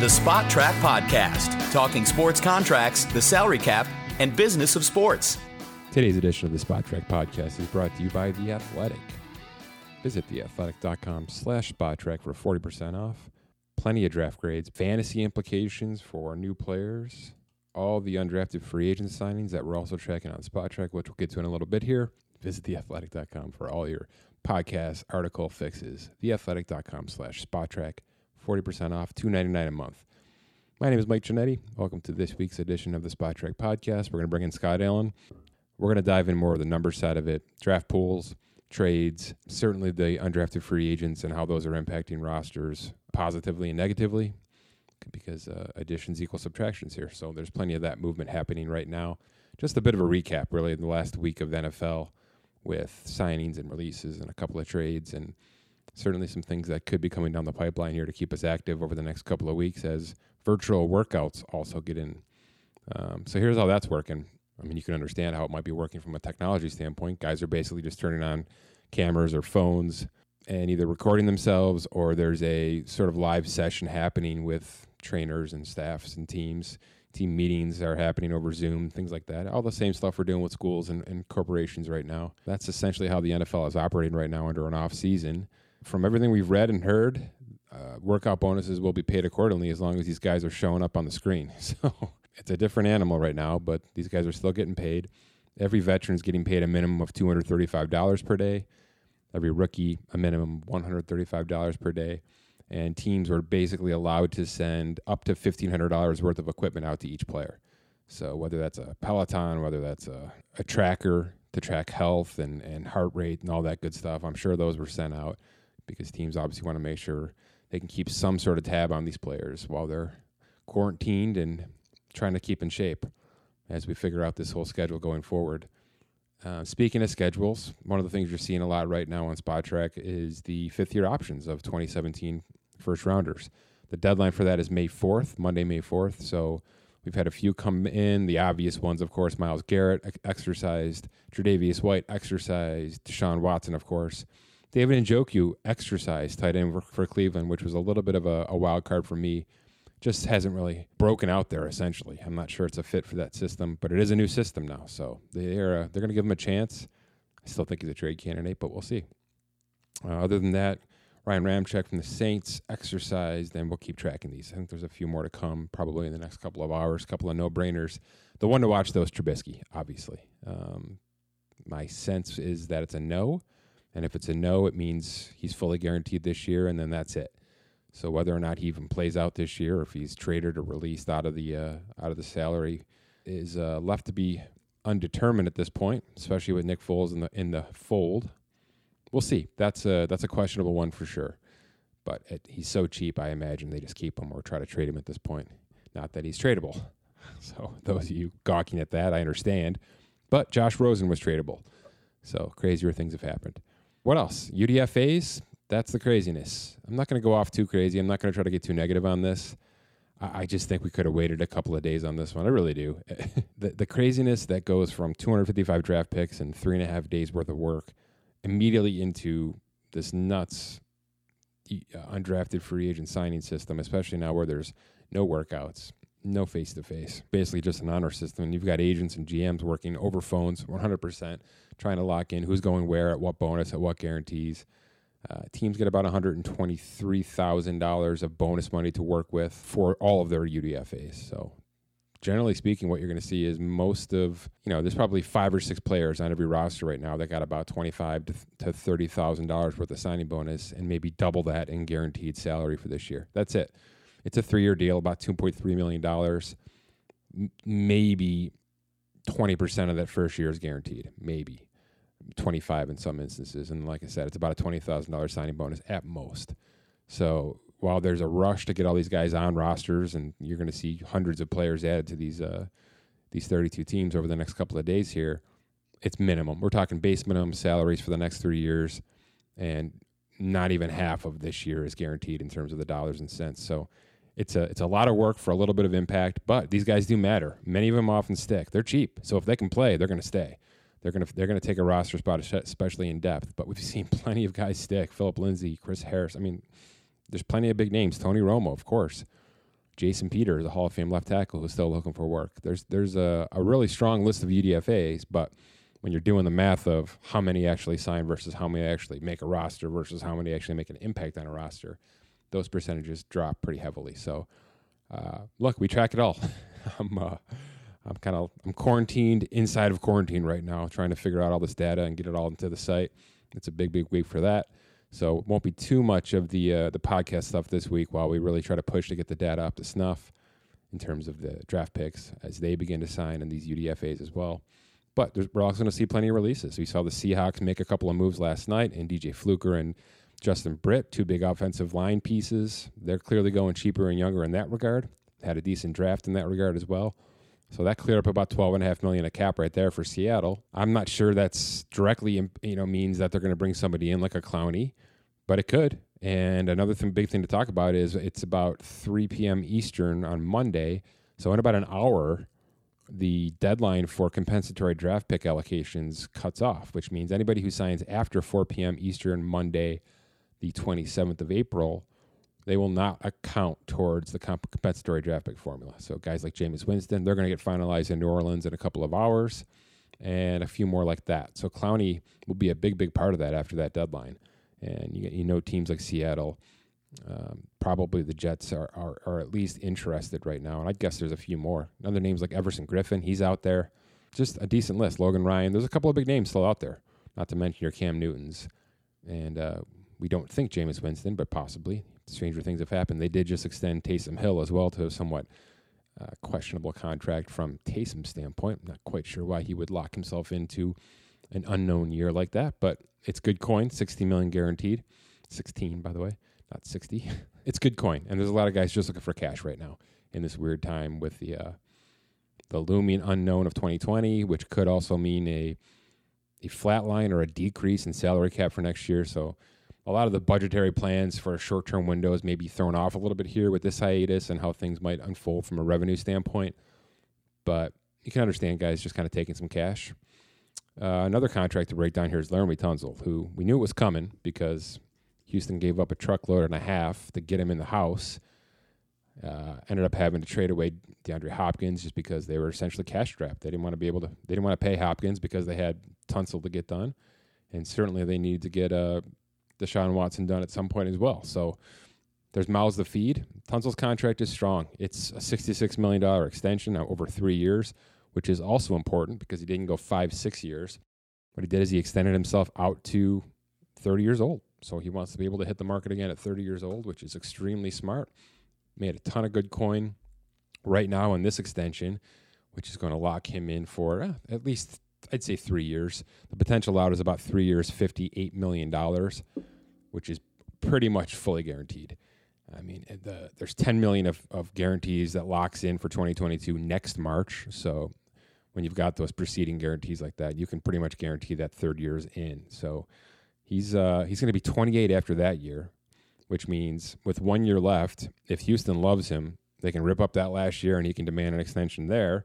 The Spotrac Podcast, talking sports contracts, the salary cap, and business of sports. Today's edition of the Spotrac Podcast is brought to you by The Athletic. Visit theathletic.com slash spotrac for 40% off. Plenty of draft grades, fantasy implications for new players, all the undrafted free agent signings that we're also tracking on Spotrac, which we'll get to in a little bit here. Visit theathletic.com for all your podcast article fixes. Theathletic.com slash spotrac, 40% off, $2.99 a month. My name is Mike Ginnitti. Welcome to this week's edition of the Spotrac Podcast. We're going to bring in Scott Allen. We're going to dive in more of the number side of it, draft pools, trades, certainly the undrafted free agents and how those are impacting rosters positively and negatively because uh, additions equal subtractions here. So there's plenty of that movement happening right now. Just a bit of a recap, really, in the last week of the NFL with signings and releases and a couple of trades and certainly some things that could be coming down the pipeline here to keep us active over the next couple of weeks as virtual workouts also get in. Um, so here's how that's working. I mean, you can understand how it might be working from a technology standpoint. Guys are basically just turning on cameras or phones and either recording themselves or there's a sort of live session happening with trainers and staffs and teams. Team meetings are happening over Zoom, things like that. All the same stuff we're doing with schools and, and corporations right now. That's essentially how the NFL is operating right now under an off season. From everything we've read and heard, uh, workout bonuses will be paid accordingly as long as these guys are showing up on the screen. So it's a different animal right now, but these guys are still getting paid. Every veteran is getting paid a minimum of $235 per day. Every rookie, a minimum $135 per day and teams were basically allowed to send up to $1,500 worth of equipment out to each player. So whether that's a Peloton, whether that's a, a tracker to track health and, and heart rate and all that good stuff, I'm sure those were sent out because teams obviously want to make sure they can keep some sort of tab on these players while they're quarantined and trying to keep in shape as we figure out this whole schedule going forward. Uh, speaking of schedules, one of the things you're seeing a lot right now on Spotrac is the fifth year options of 2017 first rounders. The deadline for that is May 4th, Monday, May 4th. So we've had a few come in. The obvious ones, of course, Myles Garrett exercised, Tre'Davious White exercised, Deshaun Watson, of course. David Njoku exercised tight end for, Cleveland, which was a little bit of a, a wild card for me. Just hasn't really broken out there. Essentially, I'm not sure it's a fit for that system, but it is a new system now, so they're uh, they're going to give him a chance. I still think he's a trade candidate, but we'll see. Uh, other than that, Ryan Ramczyk from the Saints exercised, and we'll keep tracking these. I think there's a few more to come probably in the next couple of hours, a couple of no brainers. The one to watch, though, is Trubisky, obviously. Um, my sense is that it's a no. And if it's a no, it means he's fully guaranteed this year, and then that's it. So whether or not he even plays out this year, or if he's traded or released out of the uh, out of the salary, is uh, left to be undetermined at this point. Especially with Nick Foles in the in the fold we'll see. That's a that's a questionable one for sure. But it, he's so cheap, I imagine they just keep him or try to trade him at this point. Not that he's tradable. So those of you gawking at that, I understand. But Josh Rosen was tradable. So crazier things have happened. What else? UDFA's. That's the craziness. I'm not going to go off too crazy. I'm not going to try to get too negative on this. I, I just think we could have waited a couple of days on this one. I really do. the, the craziness that goes from 255 draft picks and three and a half days worth of work immediately into this nuts uh, undrafted free agent signing system, especially now where there's no workouts, no face to face, basically just an honor system. And you've got agents and GMs working over phones 100%, trying to lock in who's going where, at what bonus, at what guarantees. Uh, teams get about $123,000 of bonus money to work with for all of their UDFAs. So generally speaking, what you're going to see is most of you know there's probably five or six players on every roster right now that got about twenty five to, to thirty thousand dollars worth of signing bonus and maybe double that in guaranteed salary for this year. That's it. It's a three year deal, about two point three million dollars. Maybe twenty percent of that first year is guaranteed. Maybe. 25 in some instances and like i said it's about a $20000 signing bonus at most so while there's a rush to get all these guys on rosters, and you're going to see hundreds of players added to these uh, these 32 teams over the next couple of days here, it's minimum. We're talking base minimum salaries for the next three years, and not even half of this year is guaranteed in terms of the dollars and cents. So it's a it's a lot of work for a little bit of impact, but these guys do matter. Many of them often stick. They're cheap, so if they can play, they're going to stay. They're going to they're going to take a roster spot, especially in depth. But we've seen plenty of guys stick. Phillip Lindsay, Chris Harris. I mean, there's plenty of big names. Tony Romo, of course. Jason Peters, the Hall of Fame left tackle who's still looking for work. There's there's a, a really strong list of UDFA's, but when you're doing the math of how many actually sign versus how many actually make a roster versus how many actually make an impact on a roster, those percentages drop pretty heavily. So, uh, look, we track it all. I'm uh, I'm kind of I'm quarantined inside of quarantine right now, trying to figure out all this data and get it all into the site. It's a big, big week for that. So it won't be too much of the uh, the podcast stuff this week while we really try to push to get the data up to snuff in terms of the draft picks as they begin to sign and these UDFA's as well. But we're also going to see plenty of releases. We saw the Seahawks make a couple of moves last night, and DJ Fluker and Justin Britt, two big offensive line pieces. They're clearly going cheaper and younger in that regard. Had a decent draft in that regard as well. So that cleared up about twelve and a half million a cap right there for Seattle. I'm not sure that's directly you know means that they're going to bring somebody in like a Clowney, but it could. And another thing, big thing to talk about is it's about 3 p.m. Eastern on Monday. So in about an hour, the deadline for compensatory draft pick allocations cuts off, which means anybody who signs after 4 p.m. Eastern Monday, the 27th of April, they will not account towards the comp- compensatory draft pick formula. So guys like Jameis Winston, they're going to get finalized in New Orleans in a couple of hours, and a few more like that. So Clowney will be a big, big part of that after that deadline. And you, you know teams like Seattle, um, probably the Jets are, are, are at least interested right now, and I guess there's a few more. Other names like Everson Griffen, he's out there. Just a decent list. Logan Ryan, there's a couple of big names still out there. Not to mention your Cam Newtons, and uh, we don't think Jameis Winston, but possibly stranger things have happened. They did just extend Taysom Hill as well to a somewhat uh, questionable contract from Taysom's standpoint. I'm not quite sure why he would lock himself into an unknown year like that, but it's good coin, 60 million guaranteed. 16, by the way, not 60. it's good coin, and there's a lot of guys just looking for cash right now in this weird time with the uh, the looming unknown of 2020, which could also mean a a flat line or a decrease in salary cap for next year. So a lot of the budgetary plans for short term windows may be thrown off a little bit here with this hiatus and how things might unfold from a revenue standpoint. But you can understand guys just kind of taking some cash. Uh, another contract to break down here is Laremy Tunsil, who we knew it was coming because Houston gave up a truckload and a half to get him in the house. Uh, ended up having to trade away DeAndre Hopkins just because they were essentially cash strapped. They didn't want to be able to. They didn't want to pay Hopkins because they had Tunsil to get done, and certainly they needed to get a Deshaun Watson done at some point as well. So there's mouths to feed. Tunsil's contract is strong. It's a $66 million extension over three years, which is also important because he didn't go five, six years. What he did is he extended himself out to 30 years old. So he wants to be able to hit the market again at 30 years old, which is extremely smart. Made a ton of good coin right now in this extension, which is going to lock him in for uh, at least I'd say three years. The potential out is about three years, $58 million, which is pretty much fully guaranteed. I mean, the, there's 10 million of, of guarantees that locks in for 2022 next March. So when you've got those preceding guarantees like that, you can pretty much guarantee that third year's in. So he's uh, he's going to be 28 after that year, which means with one year left, if Houston loves him, they can rip up that last year and he can demand an extension there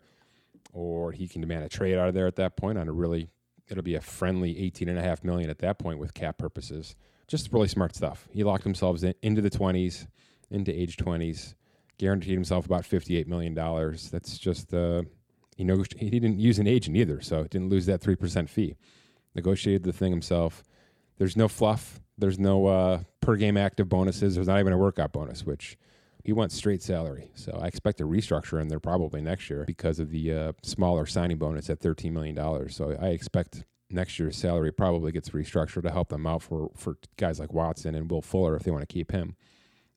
or he can demand a trade out of there at that point on a really it'll be a friendly 18 and a half million at that point with cap purposes. Just really smart stuff. He locked himself in, into the 20s into age 20s guaranteed himself about 58 million dollars. That's just uh he know he didn't use an agent either so didn't lose that 3% fee. Negotiated the thing himself. There's no fluff. There's no uh, per game active bonuses. There's not even a workout bonus which he wants straight salary. So I expect a restructure in there probably next year because of the uh, smaller signing bonus at $13 million. So I expect next year's salary probably gets restructured to help them out for, for guys like Watson and Will Fuller if they want to keep him.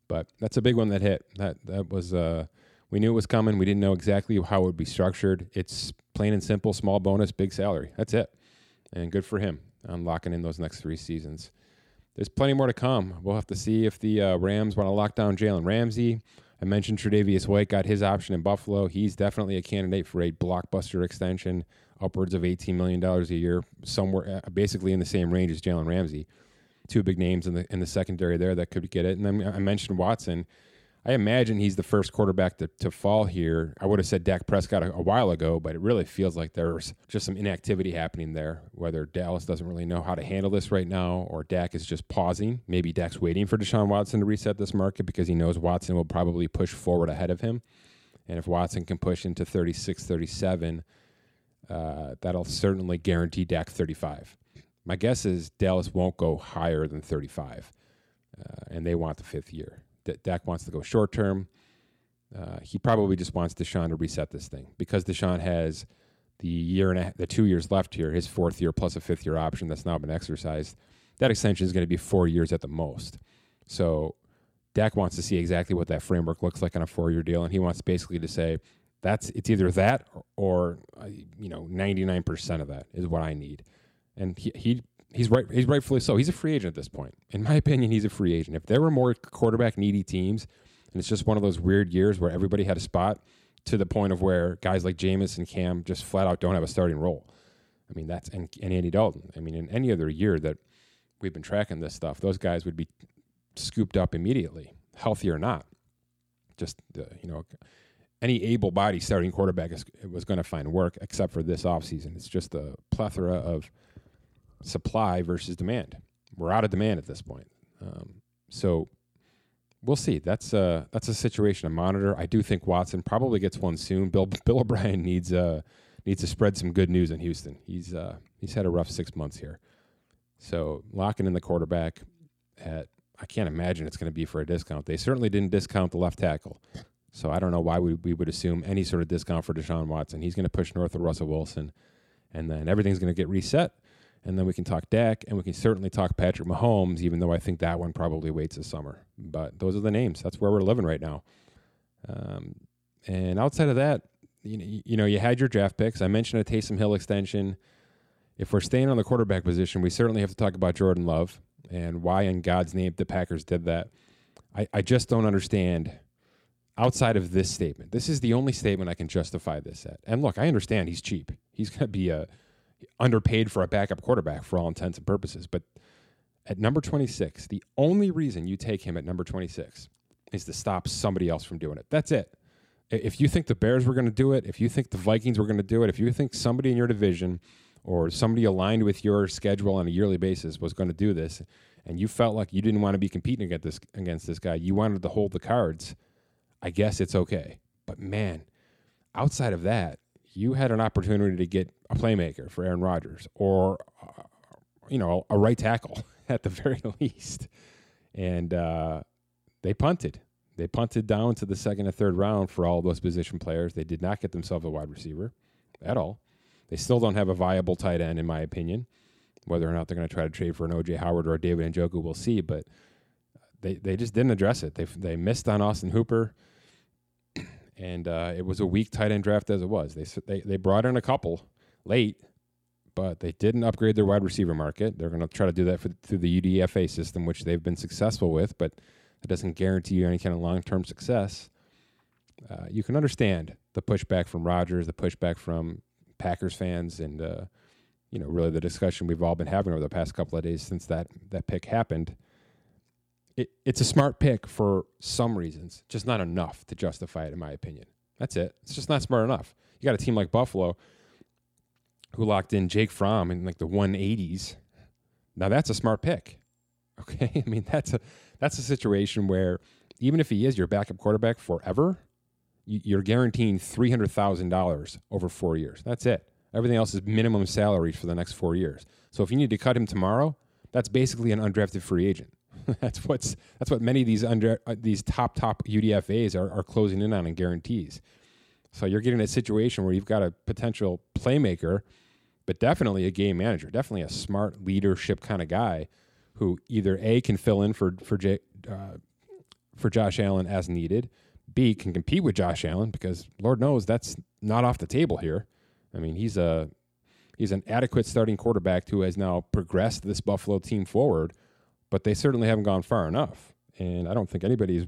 But that's a big one that hit. That that was uh, we knew it was coming. We didn't know exactly how it would be structured. It's plain and simple, small bonus, big salary. That's it. And good for him on locking in those next three seasons there's plenty more to come. We'll have to see if the uh, Rams want to lock down Jalen Ramsey. I mentioned Tre'Davious White got his option in Buffalo. He's definitely a candidate for a blockbuster extension, upwards of $18 million a year, somewhere uh, basically in the same range as Jalen Ramsey. Two big names in the in the secondary there that could get it. And then I mentioned Watson. I imagine he's the first quarterback to, to fall here. I would have said Dak Prescott a, a, while ago, but it really feels like there's just some inactivity happening there. Whether Dallas doesn't really know how to handle this right now, or Dak is just pausing. Maybe Dak's waiting for Deshaun Watson to reset this market because he knows Watson will probably push forward ahead of him. And if Watson can push into 36, 37, uh, that'll certainly guarantee Dak 35. My guess is Dallas won't go higher than 35, uh, and they want the fifth year. D- Dak wants to go short term. Uh, he probably just wants Deshaun to reset this thing because Deshaun has the year and a, the two years left here, his fourth year plus a fifth year option that's now been exercised. That extension is going to be four years at the most. So Dak wants to see exactly what that framework looks like on a four year deal, and he wants basically to say that's it's either that or, or you know ninety nine percent of that is what I need, and he, he he's right. He's rightfully so. He's a free agent at this point. In my opinion, he's a free agent. If there were more quarterback needy teams, and it's just one of those weird years where everybody had a spot to the point of where guys like Jameis and Cam just flat out don't have a starting role. I mean, that's and, and Andy Dalton. I mean, in any other year that we've been tracking this stuff, those guys would be scooped up immediately, healthy or not. Just uh, you know, any able-bodied starting quarterback is, was going to find work, except for this offseason. It's just a plethora of supply versus demand. We're out of demand at this point. Um, so we'll see. That's a that's a situation to monitor. I do think Watson probably gets one soon. Bill Bill O'Brien needs uh needs to spread some good news in Houston. He's uh he's had a rough six months here. So locking in the quarterback at I can't imagine it's going to be for a discount. They certainly didn't discount the left tackle. So I don't know why we, we would assume any sort of discount for Deshaun Watson. He's going to push north of Russell Wilson, and then everything's going to get reset and then we can talk Dak, and we can certainly talk Patrick Mahomes, even though I think that one probably waits this summer. But those are the names. That's where we're living right now. Um, and outside of that, you know, you know, you had your draft picks. I mentioned a Taysom Hill extension. If we're staying on the quarterback position, we certainly have to talk about Jordan Love and why in God's name the Packers did that. I, I just don't understand outside of this statement. This is the only statement I can justify this at. And look, I understand he's cheap. He's going to be a underpaid for a backup quarterback for all intents and purposes. But at number 26, the only reason you take him at number 26 is to stop somebody else from doing it. That's it. If you think the Bears were going to do it, if you think the Vikings were going to do it, if you think somebody in your division or somebody aligned with your schedule on a yearly basis was going to do this, and you felt like you didn't want to be competing against this against this guy, you wanted to hold the cards, I guess it's okay. But man, outside of that, you had an opportunity to get a playmaker for Aaron Rodgers or, uh, you know, a right tackle at the very least. And uh, they punted. They punted down to the second and third round for all those position players. They did not get themselves a wide receiver at all. They still don't have a viable tight end, in my opinion. Whether or not they're going to try to trade for an OJ Howard or a David Njoku, we'll see. But they, they just didn't address it. They, they missed on Austin Hooper and uh, it was a weak tight end draft as it was. They, they they brought in a couple late, but they didn't upgrade their wide receiver market. They're going to try to do that for, through the UDFA system, which they've been successful with, but it doesn't guarantee you any kind of long term success. Uh, you can understand the pushback from Rodgers, the pushback from Packers fans, and uh, you know really the discussion we've all been having over the past couple of days since that that pick happened it, it's a smart pick for some reasons, just not enough to justify it, in my opinion. That's it. It's just not smart enough. You got a team like Buffalo who locked in Jake Fromm in like the 180s. Now that's a smart pick. Okay, I mean that's a that's a situation where even if he is your backup quarterback forever, you're guaranteeing three hundred thousand dollars over four years. That's it. Everything else is minimum salary for the next four years. So if you need to cut him tomorrow, that's basically an undrafted free agent. that's what's that's what many of these under uh, these top top UDFA's are, are closing in on in guarantees. So you're getting a situation where you've got a potential playmaker, but definitely a game manager, definitely a smart leadership kind of guy who either a can fill in for for J, uh, for Josh Allen as needed, b can compete with Josh Allen because Lord knows that's not off the table here. I mean he's a he's an adequate starting quarterback who has now progressed this Buffalo team forward but they certainly haven't gone far enough. And I don't think anybody's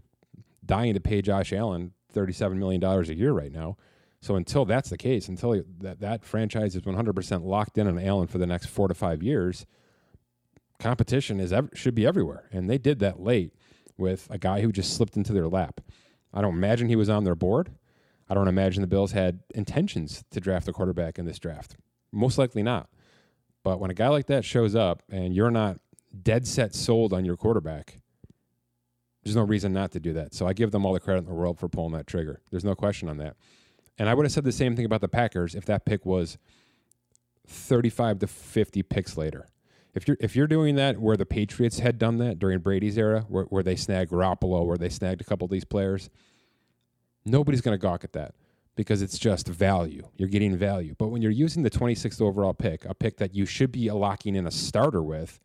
dying to pay Josh Allen $37 million a year right now. So until that's the case, until that, that franchise is 100% locked in on Allen for the next four to five years, competition is should be everywhere. And they did that late with a guy who just slipped into their lap. I don't imagine he was on their board. I don't imagine the Bills had intentions to draft a quarterback in this draft. Most likely not. But when a guy like that shows up and you're not dead set sold on your quarterback, there's no reason not to do that. So I give them all the credit in the world for pulling that trigger. There's no question on that. And I would have said the same thing about the Packers if that pick was 35 to 50 picks later. If you're if you're doing that where the Patriots had done that during Brady's era, where, where they snagged Garoppolo, where they snagged a couple of these players, nobody's going to gawk at that because it's just value. You're getting value. But when you're using the 26th overall pick, a pick that you should be locking in a starter with,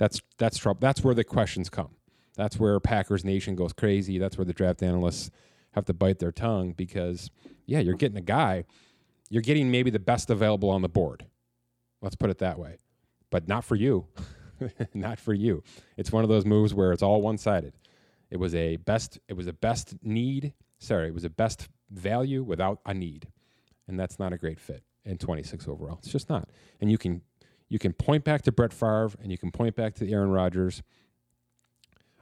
that's that's trouble. That's where the questions come. That's where Packers Nation goes crazy. That's where the draft analysts have to bite their tongue because yeah, you're getting a guy, you're getting maybe the best available on the board. Let's put it that way but not for you. not for you. It's one of those moves where it's all one-sided. It was a best it was a best need, sorry, it was a best value without a need. And that's not a great fit in 26 overall. It's just not. And you can you can point back to Brett Favre and you can point back to Aaron Rodgers.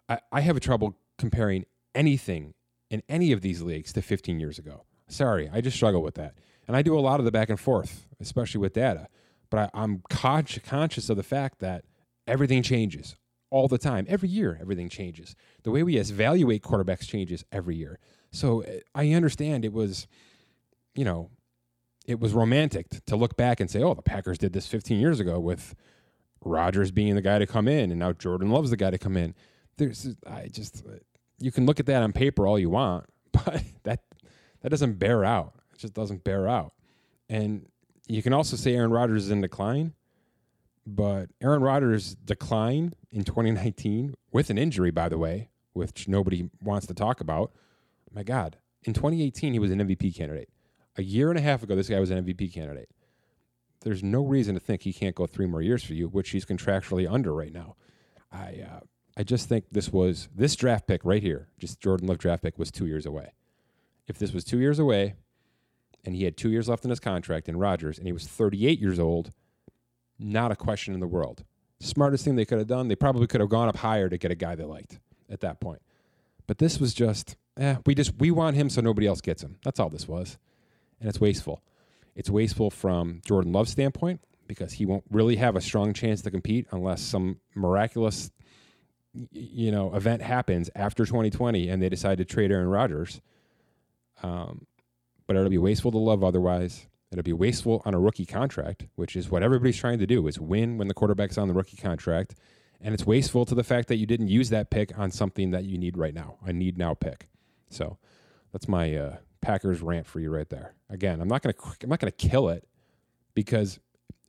I, I have a trouble comparing anything in any of these leagues to 15 years ago. Sorry, I just struggle with that. And I do a lot of the back and forth, especially with data. But I, am con- conscious of the fact that everything changes all the time. Every year, everything changes. The way we evaluate quarterbacks changes every year. So eh, I understand it was, you know, it was romantic to look back and say, oh, the Packers did this 15 years ago with Rodgers being the guy to come in, and now Jordan Love's the guy to come in. There's, I just, you can look at that on paper all you want, but that that doesn't bear out. It just doesn't bear out. And you can also say Aaron Rodgers is in decline, but Aaron Rodgers' decline in 2019 with an injury, by the way, which nobody wants to talk about. My God, in 2018 he was an MVP candidate. A year and a half ago, this guy was an MVP candidate. There's no reason to think he can't go three more years for you, which he's contractually under right now. I uh, I just think this was this draft pick right here, just Jordan Love draft pick was two years away. If this was two years away, and he had two years left in his contract in Rodgers, and he was 38 years old, not a question in the world. Smartest thing they could have done, they probably could have gone up higher to get a guy they liked at that point. But this was just, eh, we just we want him so nobody else gets him. That's all this was. And it's wasteful. It's wasteful from Jordan Love's standpoint because he won't really have a strong chance to compete unless some miraculous you know event happens after 2020 and they decide to trade Aaron Rodgers. Um, but it'll be wasteful to love otherwise. It'll be wasteful on a rookie contract, which is what everybody's trying to do is win when the quarterback's on the rookie contract. And it's wasteful to the fact that you didn't use that pick on something that you need right now, a need now pick. So that's my uh, Packers rant for you right there. Again, I'm not gonna I'm not gonna kill it because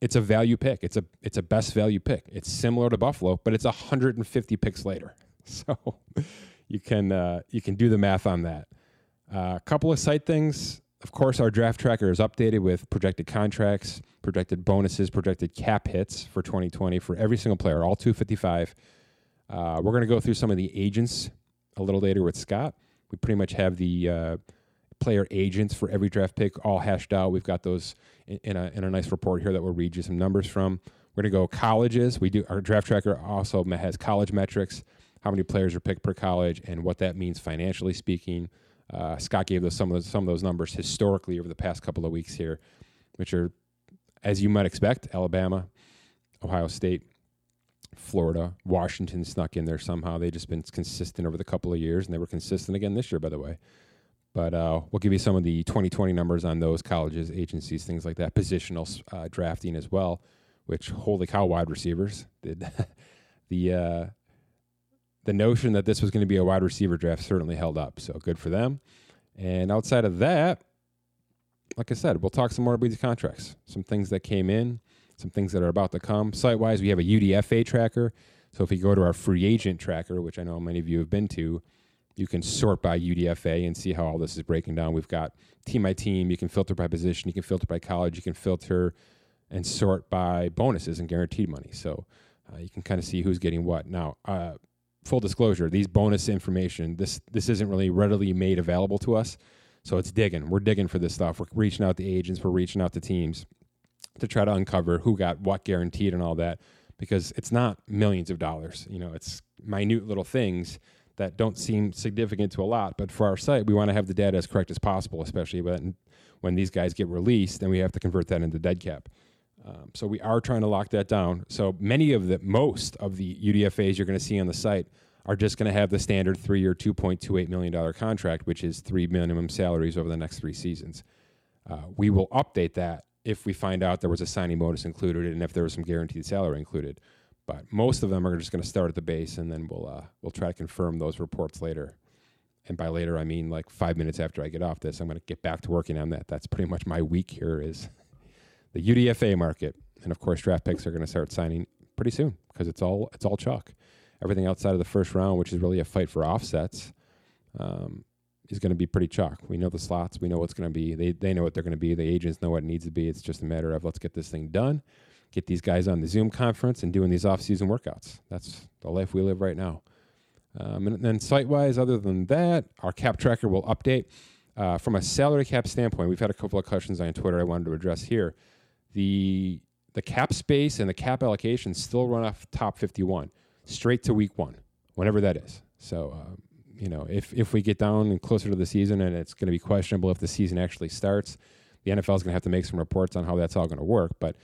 it's a value pick. It's a it's a best value pick. It's similar to Buffalo, but it's 150 picks later. So you can uh, you can do the math on that. A uh, couple of site things of course, our draft tracker is updated with projected contracts, projected bonuses, projected cap hits for 2020 for every single player, all 255. Uh, we're going to go through some of the agents a little later with Scott. We pretty much have the uh, player agents for every draft pick all hashed out. We've got those in, in, a, in a nice report here that we'll read you some numbers from. We're going to go colleges. We do our draft tracker also has college metrics, how many players are picked per college, and what that means financially speaking. Uh, Scott gave us some of those, some of those numbers historically over the past couple of weeks here, which are, as you might expect, Alabama, Ohio State, Florida, Washington snuck in there somehow. They've just been consistent over the couple of years, and they were consistent again this year, by the way. But uh, we'll give you some of the 2020 numbers on those colleges, agencies, things like that, positional uh, drafting as well. Which holy cow, wide receivers did the uh, the notion that this was going to be a wide receiver draft certainly held up. So good for them. And outside of that, like I said, we'll talk some more about these contracts, some things that came in, some things that are about to come. Site wise, we have a UDFA tracker. So if you go to our free agent tracker, which I know many of you have been to, you can sort by UDFA and see how all this is breaking down. We've got team by team. You can filter by position. You can filter by college. You can filter and sort by bonuses and guaranteed money. So uh, you can kind of see who's getting what. Now, uh, full disclosure, these bonus information, this this isn't really readily made available to us. So it's digging. We're digging for this stuff. We're reaching out to agents. We're reaching out to teams to try to uncover who got what guaranteed and all that, because it's not millions of dollars. You know, it's minute little things that don't seem significant to a lot. But for our site, we want to have the data as correct as possible, especially when when these guys get released, then we have to convert that into dead cap. Um, so we are trying to lock that down. So many of the most of the UDFA's you're going to see on the site are just going to have the standard point two eight million dollar contract, which is three minimum salaries over the next three seasons. Uh, we will update that if we find out there was a signing bonus included and if there was some guaranteed salary included. But most of them are just going to start at the base, and then we'll uh, we'll try to confirm those reports later. And by later, I mean like five minutes after I get off this, I'm going to get back to working on that. That's pretty much my week here is the UDFA market, and of course, draft picks are going to start signing pretty soon because it's all it's all chalk. Everything outside of the first round, which is really a fight for offsets, um, is going to be pretty chalk. We know the slots, we know what's going to be. They they know what they're going to be. The agents know what needs to be. It's just a matter of let's get this thing done get these guys on the Zoom conference and doing these off-season workouts. That's the life we live right now. Um, and then site-wise, other than that, our cap tracker will update. Uh, from a salary cap standpoint, we've had a couple of questions on Twitter I wanted to address here. The the cap space and the cap allocation still run off top 51 straight to week one, whenever that is. So, uh, you know, if, if we get down and closer to the season and it's going to be questionable if the season actually starts, the NFL is going to have to make some reports on how that's all going to work. But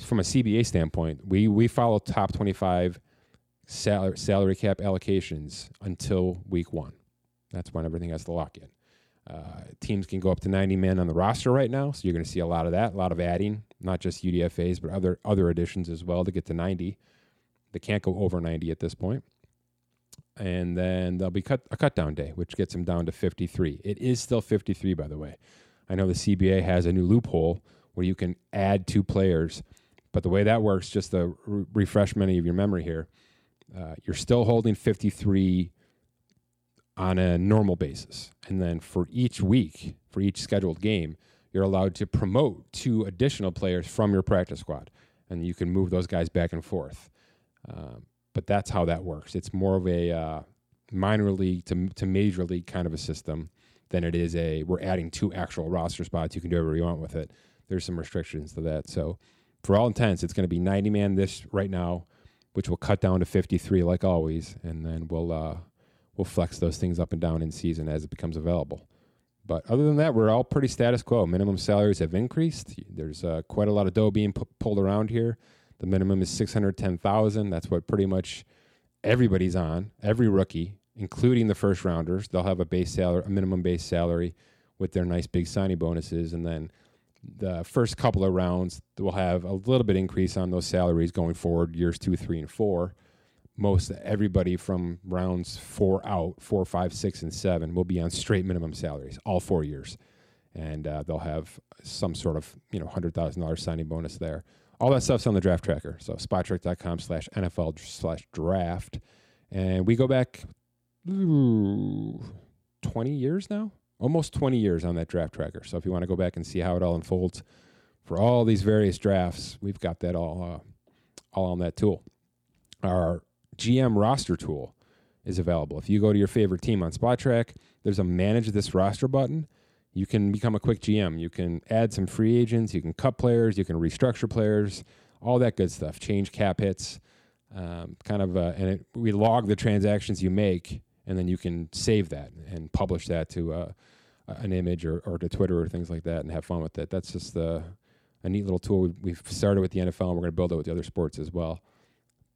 from a CBA standpoint, we we follow top 25 salary, salary cap allocations until week one. That's when everything has to lock in. Uh, teams can go up to 90 men on the roster right now, so you're going to see a lot of that, a lot of adding, not just UDFA's, but other other additions as well to get to 90. They can't go over 90 at this point. And then there'll be cut, a cut down day, which gets them down to 53. It is still 53, by the way. I know the CBA has a new loophole where you can add two players but the way that works, just a re- refreshment of your memory here, uh, you're still holding 53 on a normal basis. And then for each week, for each scheduled game, you're allowed to promote two additional players from your practice squad. And you can move those guys back and forth. Um, but that's how that works. It's more of a uh, minor league to, to major league kind of a system than it is a we're adding two actual roster spots. You can do whatever you want with it. There's some restrictions to that. So for all intents, it's going to be 90 man this right now, which will cut down to 53 like always, and then we'll uh, we'll flex those things up and down in season as it becomes available. But other than that, we're all pretty status quo. Minimum salaries have increased. There's uh, quite a lot of dough being pulled around here. The minimum is 610,000. That's what pretty much everybody's on. Every rookie, including the first rounders, they'll have a base salary, a minimum base salary with their nice big signing bonuses, and then the first couple of rounds will have a little bit increase on those salaries going forward years two three and four. Most everybody from rounds four out four five six and seven will be on straight minimum salaries all four years. And uh, they'll have some sort of you know $100000 signing bonus there. All that stuff's on the draft tracker. So spotrac.com slash nfl slash draft. And we go back ooh, 20 years now almost 20 years on that draft tracker. So if you want to go back and see how it all unfolds for all these various drafts, we've got that all uh, all on that tool. Our GM roster tool is available. If you go to your favorite team on Spotrac, there's a manage this roster button. You can become a quick GM. You can add some free agents. You can cut players. You can restructure players. All that good stuff. Change cap hits. Um, kind of, uh, and it, we log the transactions you make and then you can save that and publish that to uh, an image or, or to Twitter or things like that and have fun with it. That's just the, a neat little tool. We've started with the NFL and we're going to build it with the other sports as well.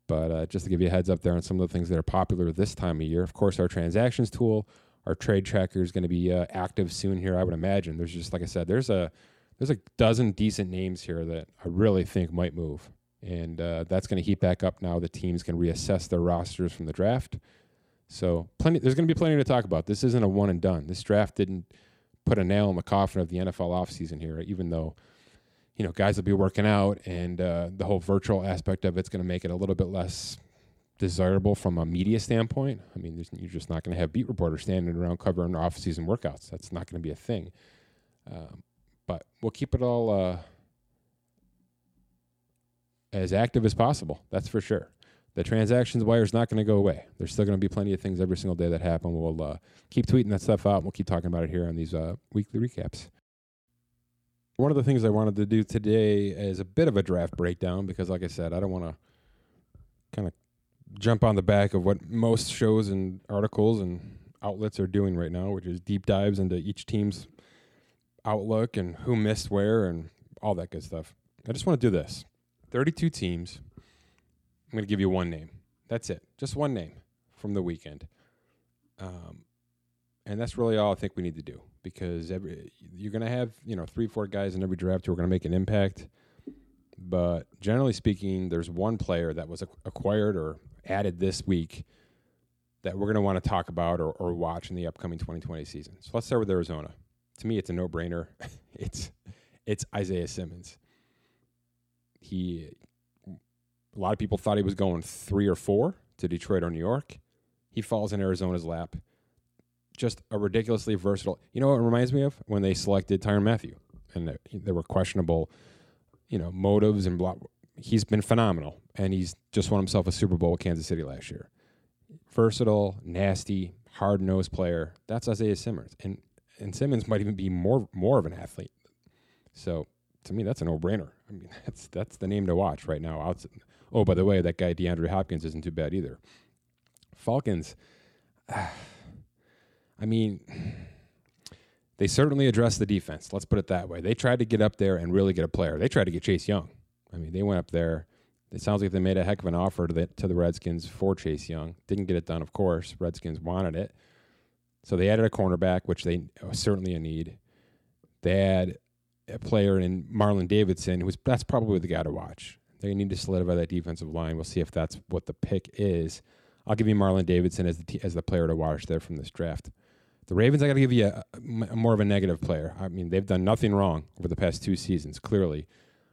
But uh, just to give you a heads up there on some of the things that are popular this time of year, of course, our transactions tool, our trade tracker is going to be uh, active soon here. I would imagine. There's just like I said, there's a there's a dozen decent names here that I really think might move, and uh, that's going to heat back up now. The teams can reassess their rosters from the draft so plenty. There's going to be plenty to talk about. This isn't a one and done. This draft didn't put a nail in the coffin of the NFL offseason here, even though you know guys will be working out and uh, the whole virtual aspect of it's going to make it a little bit less desirable from a media standpoint. I mean, you're just not going to have beat reporters standing around covering off-season workouts. That's not going to be a thing. Um, but we'll keep it all uh, as active as possible. That's for sure the transactions wire is not going to go away. There's still going to be plenty of things every single day that happen. We'll uh, keep tweeting that stuff out. And we'll keep talking about it here on these uh, weekly recaps. One of the things I wanted to do today is a bit of a draft breakdown because, like I said, I don't want to kind of jump on the back of what most shows and articles and outlets are doing right now, which is deep dives into each team's outlook and who missed where and all that good stuff. I just want to do this 32 teams. I'm going to give you one name. That's it. Just one name from the weekend. Um, and that's really all I think we need to do because every you're going to have you know three, four guys in every draft who are going to make an impact. But generally speaking, there's one player that was acquired or added this week that we're going to want to talk about or, or watch in the upcoming 2020 season. So let's start with Arizona. To me, it's a no-brainer. it's it's Isaiah Simmons. He a lot of people thought he was going three or four to Detroit or New York. He falls in Arizona's lap. Just a ridiculously versatile. You know what it reminds me of when they selected Tyrann Mathieu, and there were questionable, you know, motives and blah. He's been phenomenal, and he's just won himself a Super Bowl with Kansas City last year. Versatile, nasty, hard nosed player. That's Isaiah Simmons, and and Simmons might even be more more of an athlete. So to me, that's a no brainer. I mean, that's that's the name to watch right now. Oh, by the way, that guy DeAndre Hopkins isn't too bad either. Falcons, I mean, they certainly addressed the defense. Let's put it that way. They tried to get up there and really get a player. They tried to get Chase Young. I mean, they went up there. It sounds like they made a heck of an offer to the, to the Redskins for Chase Young. Didn't get it done, of course. Redskins wanted it. So they added a cornerback, which they certainly a need. They had a player in Marlon Davidson, who's that's probably the guy to watch. They need to solidify that defensive line. We'll see if that's what the pick is. I'll give you Marlon Davidson as the t- as the player to watch there from this draft. The Ravens, I got to give you a, a, more of a negative player. I mean, they've done nothing wrong over the past two seasons. Clearly,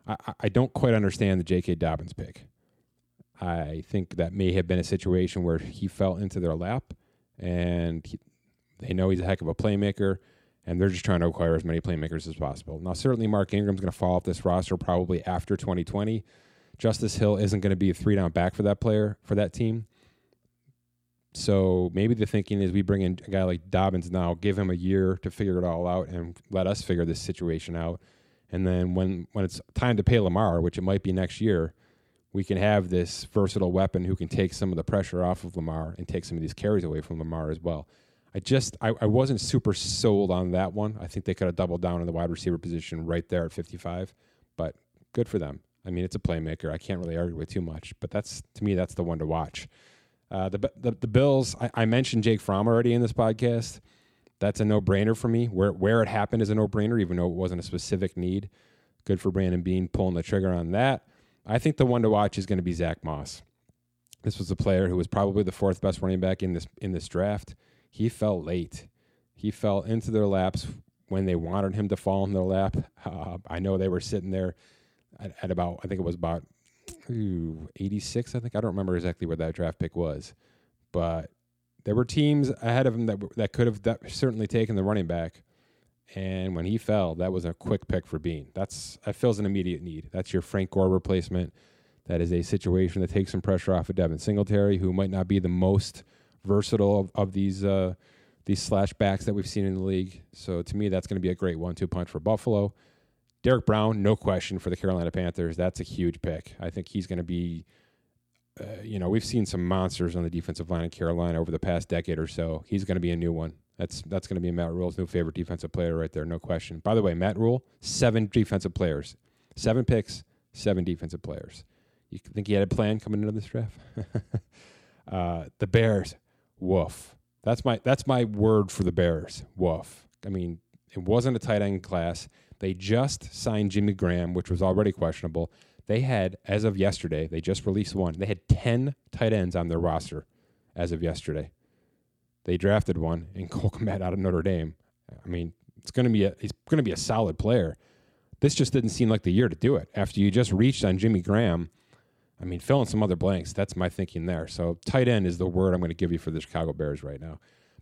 I, I don't quite understand the J.K. Dobbins pick. I think that may have been a situation where he fell into their lap, and he, they know he's a heck of a playmaker and they're just trying to acquire as many playmakers as possible. Now, certainly Mark Ingram's going to fall off this roster probably after 2020. Justice Hill isn't going to be a three down back for that player for that team. So maybe the thinking is we bring in a guy like Dobbins now, give him a year to figure it all out, and let us figure this situation out. And then when when it's time to pay Lamar, which it might be next year, we can have this versatile weapon who can take some of the pressure off of Lamar and take some of these carries away from Lamar as well. I just I, I wasn't super sold on that one. I think they could have doubled down on the wide receiver position right there at 55, but good for them. I mean, it's a playmaker. I can't really argue with too much, but that's to me that's the one to watch. Uh, the, the, the Bills. I, I, mentioned Jake Fromm already in this podcast. That's a no brainer for me. Where where it happened is a no brainer, even though it wasn't a specific need. Good for Brandon Beane pulling the trigger on that. I think the one to watch is going to be Zach Moss. This was a player who was probably the fourth best running back in this in this draft he fell late. He fell into their laps when they wanted him to fall in their lap. Uh, I know they were sitting there at, at about, I think it was about ooh, 86, I think. I don't remember exactly where that draft pick was. But there were teams ahead of him that, that could have that certainly taken the running back. And when he fell, that was a quick pick for Beane. That's that fills an immediate need. That's your Frank Gore replacement. That is a situation that takes some pressure off of Devin Singletary, who might not be the most – versatile of, of these uh, these slash backs that we've seen in the league. So to me, that's going to be a great one-two punch for Buffalo. Derrick Brown, no question for the Carolina Panthers. That's a huge pick. I think he's going to be. Uh, you know, we've seen some monsters on the defensive line in Carolina over the past decade or so. He's going to be a new one. That's that's going to be Matt Rhule's new favorite defensive player right there, no question. By the way, Matt Rhule, seven defensive players, seven picks, seven defensive players. You think he had a plan coming into this draft? uh, the Bears, woof. That's my that's my word for the Bears. Woof. I mean, it wasn't a tight end class. They just signed Jimmy Graham, which was already questionable. They had, as of yesterday, they just released one. They had ten tight ends on their roster as of yesterday. They drafted one in Cole out of Notre Dame. I mean, it's going to be a he's going to be a solid player. This just didn't seem like the year to do it. After you just reached on Jimmy Graham, I mean, fill in some other blanks. That's my thinking there. So tight end is the word I'm going to give you for the Chicago Bears right now.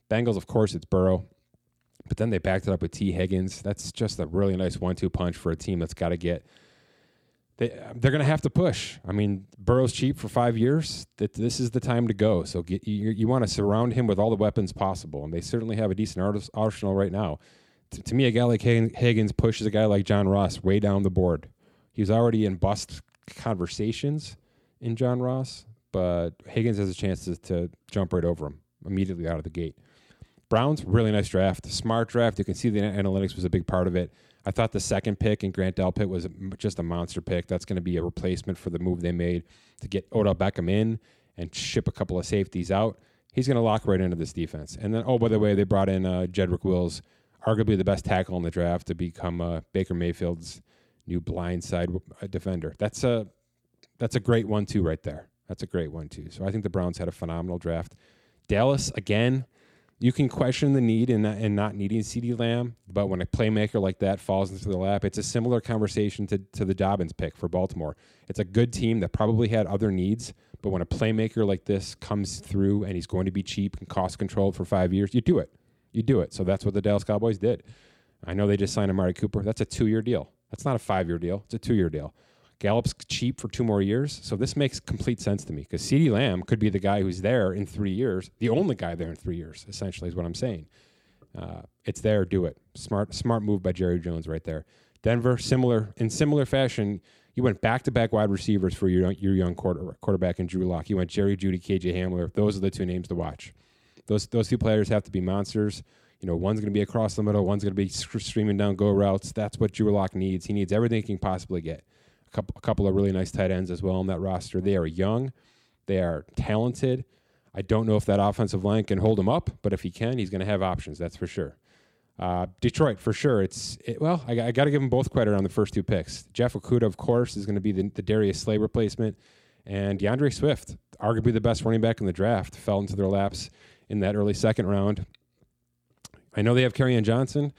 Bengals, of course, it's Burrow. But then they backed it up with Tee Higgins. That's just a really nice one-two punch for a team that's got to get. They they're going to have to push. I mean, Burrow's cheap for five years. That this is the time to go. So get, you, you want to surround him with all the weapons possible, and they certainly have a decent arsenal right now. To, to me, a guy like Higgins pushes a guy like John Ross way down the board. He's already in bust conversations in John Ross, but Higgins has a chance to, to jump right over him immediately out of the gate. Browns, really nice draft, smart draft. You can see the analytics was a big part of it. I thought the second pick in Grant Delpit was just a monster pick. That's going to be a replacement for the move they made to get Odell Beckham in and ship a couple of safeties out. He's going to lock right into this defense. And then, oh, by the way, they brought in uh, Jedrick Wills, arguably the best tackle in the draft, to become uh, Baker Mayfield's new blindside uh, defender. That's a that's a great one too, right there. That's a great one too. So I think the Browns had a phenomenal draft. Dallas again. You can question the need in, in not needing CeeDee Lamb, but when a playmaker like that falls into the lap, it's a similar conversation to, to the Dobbins pick for Baltimore. It's a good team that probably had other needs, but when a playmaker like this comes through and he's going to be cheap and cost controlled for five years, you do it. You do it. So that's what the Dallas Cowboys did. I know they just signed Amari Cooper. That's a two year deal. That's not a five year deal. It's a two year deal. Gallup's cheap for two more years. So this makes complete sense to me because CeeDee Lamb could be the guy who's there in three years, the only guy there in three years, essentially, is what I'm saying. Uh, it's there, do it. Smart, smart move by Jerry Jones right there. Denver, similar in similar fashion, you went back to back wide receivers for your your young quarter, quarterback and Drew Lock. You went Jerry Jeudy, KJ Hamler. Those are the two names to watch. Those those two players have to be monsters. You know, one's going to be across the middle, one's going to be streaming down go routes. That's what Drew Lock needs. He needs everything he can possibly get couple, a couple of really nice tight ends as well on that roster. They are young, they are talented. I don't know if that offensive line can hold him up, but if he can, he's going to have options. That's for sure. Uh, Detroit, for sure. It's it, well, I, I got to give them both credit on the first two picks. Jeff Okudah, of course, is going to be the, the Darius Slay replacement, and D'Andre Swift, arguably the best running back in the draft, fell into their laps in that early second round. I know they have Kerryon Johnson.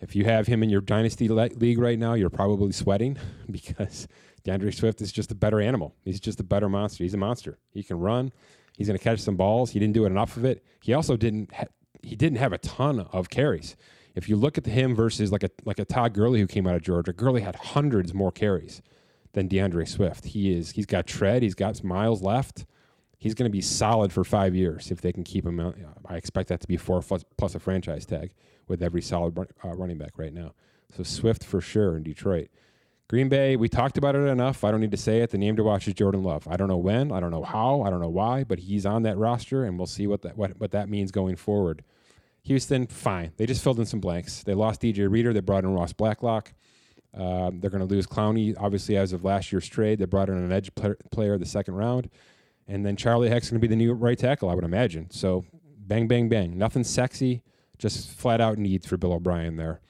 If you have him in your dynasty le- league right now, you're probably sweating because D'Andre Swift is just a better animal. He's just a better monster. He's a monster. He can run. He's going to catch some balls. He didn't do enough of it. He also didn't. Ha- he didn't have a ton of carries. If you look at him versus like a like a Todd Gurley who came out of Georgia, Gurley had hundreds more carries than D'Andre Swift. He is. He's got tread. He's got miles left. He's going to be solid for five years if they can keep him. Uh, I expect that to be four plus, plus a franchise tag with every solid uh, running back right now. So Swift for sure in Detroit. Green Bay, we talked about it enough. I don't need to say it. The name to watch is Jordan Love. I don't know when, I don't know how, I don't know why, but he's on that roster, and we'll see what that what, what that means going forward. Houston, fine. They just filled in some blanks. They lost DJ Reader. They brought in Ross Blacklock. Uh, they're going to lose Clowney, obviously, as of last year's trade. They brought in an edge player the second round. And then Charlie Heck's going to be the new right tackle, I would imagine. So bang, bang, bang. Nothing sexy, just flat out needs for Bill O'Brien there.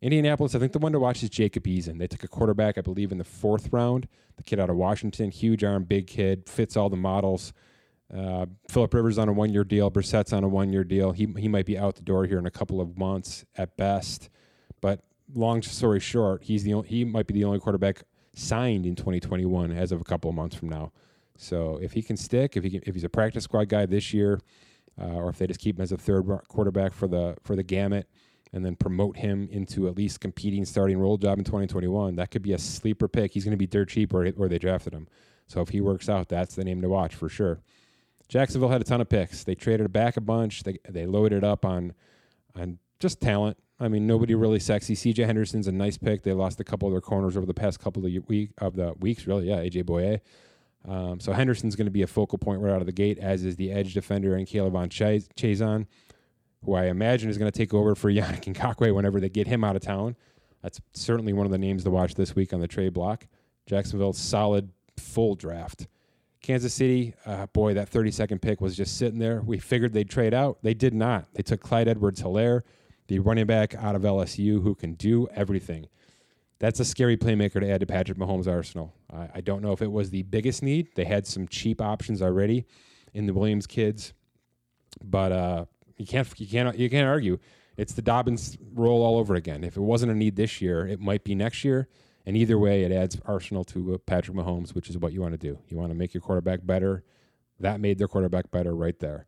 Indianapolis, I think the one to watch is Jacob Eason. They took a quarterback, I believe, in the fourth round. The kid out of Washington, huge arm, big kid, fits all the models. Uh, Philip Rivers on a one-year deal. Brissett's on a one-year deal. He he might be out the door here in a couple of months at best. But long story short, he's the only, he might be the only quarterback signed in 2021 as of a couple of months from now. So if he can stick, if he can, if he's a practice squad guy this year, uh, or if they just keep him as a third quarterback for the for the gamut, and then promote him into at least competing starting role job in 2021, that could be a sleeper pick. He's going to be dirt cheap where, where they drafted him. So if he works out, that's the name to watch for sure. Jacksonville had a ton of picks. They traded back a bunch. They they loaded up on on just talent. I mean, nobody really sexy. C.J. Henderson's a nice pick. They lost a couple of their corners over the past couple of week of the weeks. Really, yeah. AJ Bouye. Um, so Henderson's going to be a focal point right out of the gate, as is the edge defender and K'Lavon Ch- Chaisson, who I imagine is going to take over for Yannick Ngakoue whenever they get him out of town. That's certainly one of the names to watch this week on the trade block. Jacksonville, solid full draft. Kansas City, uh, boy, that 32nd pick was just sitting there. We figured they'd trade out. They did not. They took Clyde Edwards Helaire, the running back out of LSU who can do everything that's a scary playmaker to add to Patrick Mahomes' arsenal. I, I, don't know if it was the biggest need. They had some cheap options already in the Williams kids, but uh, you can't you can't you can't argue. It's the Dobbins role all over again. If it wasn't a need this year, it might be next year. And either way, it adds arsenal to uh, Patrick Mahomes, which is what you want to do. You want to make your quarterback better. That made their quarterback better right there.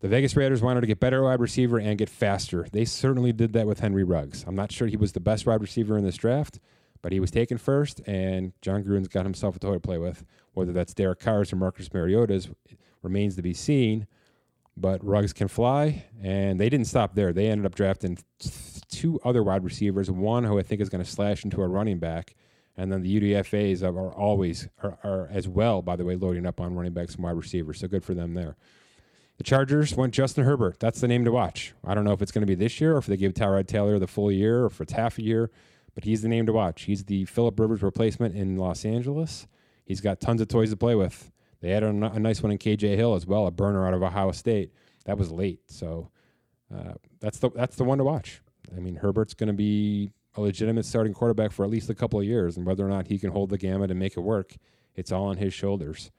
The Vegas Raiders wanted to get better wide receiver and get faster. They certainly did that with Henry Ruggs. I'm not sure he was the best wide receiver in this draft, but he was taken first, and Jon Gruden's got himself a toy to play with. Whether that's Derek Carr's or Marcus Mariota's remains to be seen. But Ruggs can fly, and they didn't stop there. They ended up drafting two other wide receivers, one who I think is going to slash into a running back, And then the UDFA's are always are, are as well, by the way, loading up on running backs and wide receivers. So good for them there. The Chargers went Justin Herbert. That's the name to watch. I don't know if it's going to be this year or if they give Tyrod Taylor the full year or if it's half a year, but he's the name to watch. He's the Philip Rivers replacement in Los Angeles. He's got tons of toys to play with. They had a, a nice one in KJ Hill as well, a burner out of Ohio State. That was late, so uh, that's the that's the one to watch. I mean, Herbert's going to be a legitimate starting quarterback for at least a couple of years, and whether or not he can hold the gamut and make it work, it's all on his shoulders.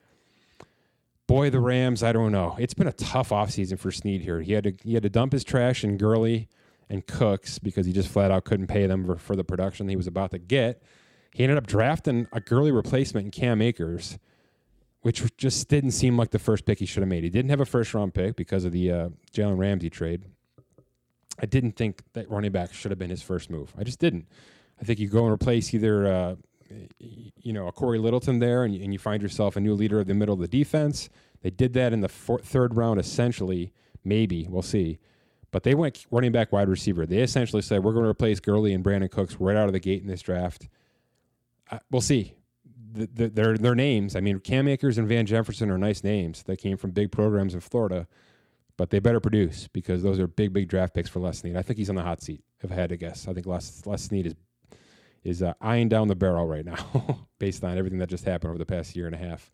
Boy, the Rams, I don't know. It's been a tough offseason for Snead here. He had to he had to dump his trash in Gurley and Cooks because he just flat out couldn't pay them for, for the production he was about to get. He ended up drafting a Gurley replacement in Cam Akers, which just didn't seem like the first pick he should have made. He didn't have a first round pick because of the uh, Jalen Ramsey trade. I didn't think that running back should have been his first move. I just didn't. I think you go and replace either uh, you know, a Cory Littleton there, and you, and you find yourself a new leader of the middle of the defense. They did that in the four, third round, essentially. Maybe we'll see, but they went running back, wide receiver. They essentially said we're going to replace Gurley and Brandin Cooks right out of the gate in this draft. Uh, we'll see. The, the, their their names. I mean, Cam Akers and Van Jefferson are nice names. They came from big programs in Florida, but they better produce because those are big, big draft picks for Les Snead. I think he's on the hot seat. If I had to guess, I think Les Les Snead is is uh, eyeing down the barrel right now based on everything that just happened over the past year and a half.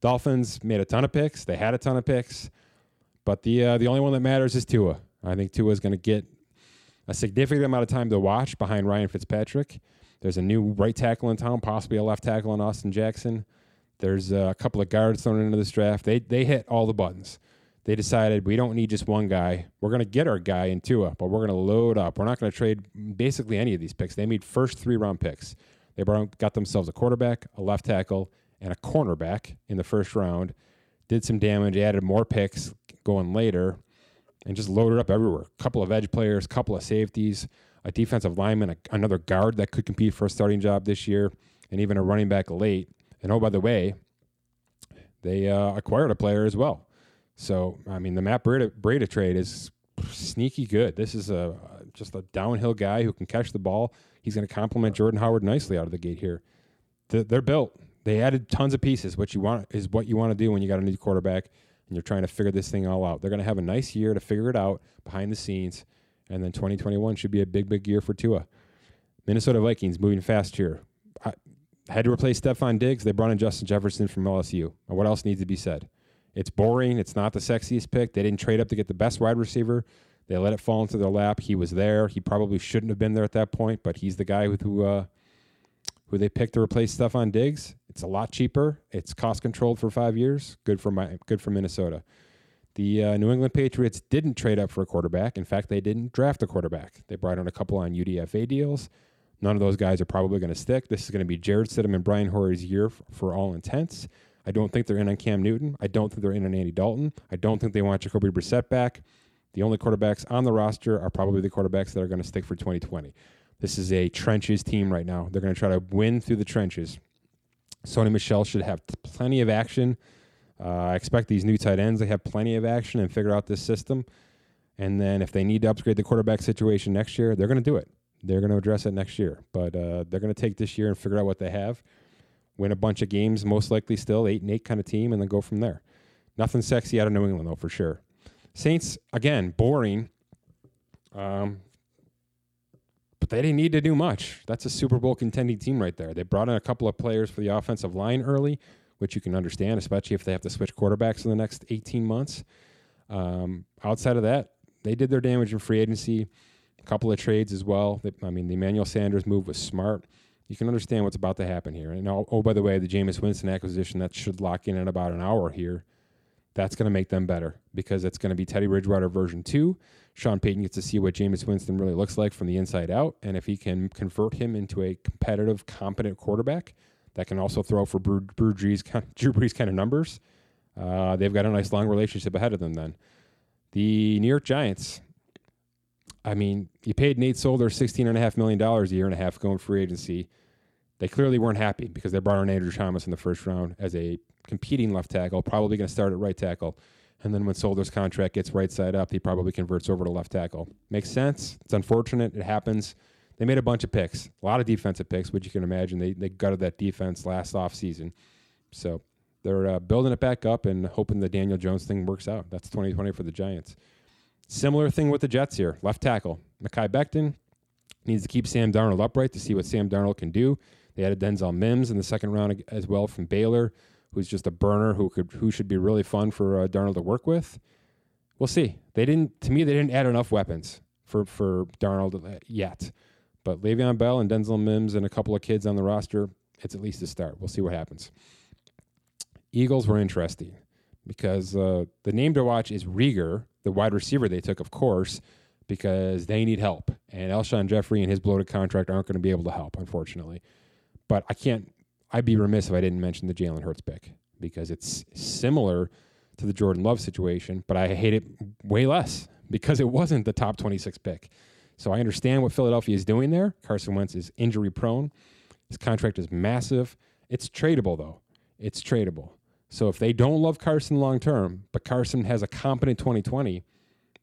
Dolphins made a ton of picks. They had a ton of picks, but the uh, the only one that matters is Tua. I think Tua is going to get a significant amount of time to watch behind Ryan Fitzpatrick. There's a new right tackle in town, possibly a left tackle in Austin Jackson. There's a couple of guards thrown into this draft. They they hit all the buttons they decided we don't need just one guy. We're going to get our guy in Tua, but we're going to load up. We're not going to trade basically any of these picks. They made first three round picks. They brought, got themselves a quarterback, a left tackle, and a cornerback in the first round. Did some damage, added more picks going later, and just loaded up everywhere. A couple of edge players, a couple of safeties, a defensive lineman, a, another guard that could compete for a starting job this year, and even a running back late. And oh, by the way, they uh, acquired a player as well. So I mean, the Matt Breida, Breida trade is sneaky good. This is a just a downhill guy who can catch the ball. He's going to complement Jordan Howard nicely out of the gate here. They're built. They added tons of pieces. What you want is what you want to do when you got a new quarterback and you're trying to figure this thing all out. They're going to have a nice year to figure it out behind the scenes, and then 2021 should be a big, big year for Tua. Minnesota Vikings moving fast here. I had to replace Stefon Diggs. They brought in Justin Jefferson from LSU. What else needs to be said? It's boring. It's not the sexiest pick. They didn't trade up to get the best wide receiver. They let it fall into their lap. He was there. He probably shouldn't have been there at that point, but he's the guy who uh, who they picked to replace Stefon Diggs. It's a lot cheaper. It's cost controlled for five years. Good for my good for Minnesota. The uh, New England Patriots didn't trade up for a quarterback. In fact, they didn't draft a quarterback. They brought in a couple on UDFA deals. None of those guys are probably going to stick. This is going to be Jarrett Stidham and Brian Hoyer's year f- for all intents. I don't think they're in on Cam Newton. I don't think they're in on Andy Dalton. I don't think they want Jacoby Brissett back. The only quarterbacks on the roster are probably the quarterbacks that are going to stick for 2020. This is a trenches team right now. They're going to try to win through the trenches. Sony Michel should have plenty of action. Uh, I expect these new tight ends, they have plenty of action and figure out this system. And then if they need to upgrade the quarterback situation next year, they're going to do it. They're going to address it next year. But uh, they're going to take this year and figure out what they have win a bunch of games, most likely still eight and eight kind of team, and then go from there. Nothing sexy out of New England though, for sure. Saints again, boring. Um, but they didn't need to do much. That's a Super Bowl contending team right there. They brought in a couple of players for the offensive line early, which you can understand, especially if they have to switch quarterbacks in the next 18 months. Um, outside of that, they did their damage in free agency. A couple of trades as well. I mean, the Emmanuel Sanders move was smart you can understand what's about to happen here. And oh, oh by the way, the Jameis Winston acquisition that should lock in in about an hour here. That's going to make them better because it's going to be Teddy Bridgewater version two. Sean Payton gets to see what Jameis Winston really looks like from the inside out, and if he can convert him into a competitive, competent quarterback that can also throw for Drew, Brees, Drew Brees kind of numbers, uh, they've got a nice long relationship ahead of them. Then the New York Giants. I mean, you paid Nate Solder sixteen and a half million dollars a year and a half going free agency. They clearly weren't happy because they brought in Andrew Thomas in the first round as a competing left tackle, probably going to start at right tackle. And then when Solder's contract gets right side up, he probably converts over to left tackle. Makes sense. It's unfortunate. It happens. they made a bunch of picks, a lot of defensive picks, which you can imagine they they gutted that defense last off season. So they're uh, building it back up and hoping the Daniel Jones thing works out. That's 2020 for the Giants. Similar thing with the Jets here. Left tackle Mekhi Becton needs to keep Sam Darnold upright to see what Sam Darnold can do. They added Denzel Mims in the second round as well from Baylor, who's just a burner who could who should be really fun for uh, Darnold to work with. We'll see. They didn't to me they didn't add enough weapons for for Darnold uh, yet. But Le'Veon Bell and Denzel Mims and a couple of kids on the roster, it's at least a start. We'll see what happens. Eagles were interesting because uh, the name to watch is Reagor, the wide receiver they took, of course, because they need help. And Alshon Jeffery and his bloated contract aren't going to be able to help, unfortunately. But I can't, I'd be remiss if I didn't mention the Jalen Hurts pick because it's similar to the Jordan Love situation, but I hate it way less because it wasn't the top 26 pick. So I understand what Philadelphia is doing there. Carson Wentz is injury prone. His contract is massive. It's tradable, though. It's tradable. So if they don't love Carson long term, but Carson has a competent 2020,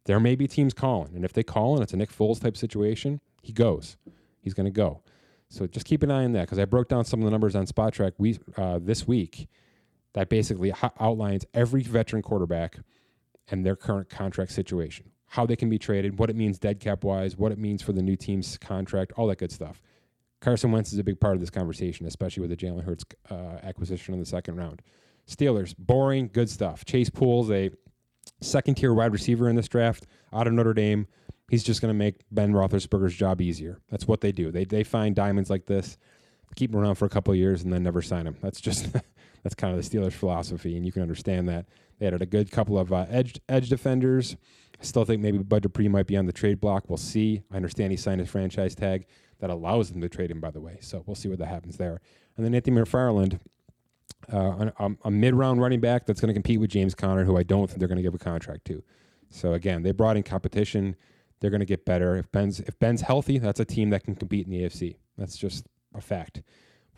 there may be teams calling. And if they call and it's a Nick Foles type situation, he goes. He's going to go. So just keep an eye on that because I broke down some of the numbers on Spotrac we, uh, this week that basically outlines every veteran quarterback and their current contract situation, how they can be traded, what it means dead cap wise, what it means for the new team's contract, all that good stuff. Carson Wentz is a big part of this conversation, especially with the Jalen Hurts uh, acquisition in the second round. Steelers, boring, good stuff. Chase Pools, a second tier wide receiver in this draft out of Notre Dame. He's just going to make Ben Roethlisberger's job easier. That's what they do. They they find diamonds like this, keep them around for a couple years, and then never sign them. That's just that's kind of the Steelers' philosophy, and you can understand that. They added a good couple of uh, edge edge defenders. I still think maybe Bud Dupree might be on the trade block. We'll see. I understand he signed his franchise tag that allows them to trade him, by the way. So we'll see what that happens there. And then Anthony McFarland uh, a, a mid round running back that's going to compete with James Conner, who I don't think they're going to give a contract to. So again, they brought in competition. They're going to get better. If Ben's if Ben's healthy, that's a team that can compete in the AFC. That's just a fact.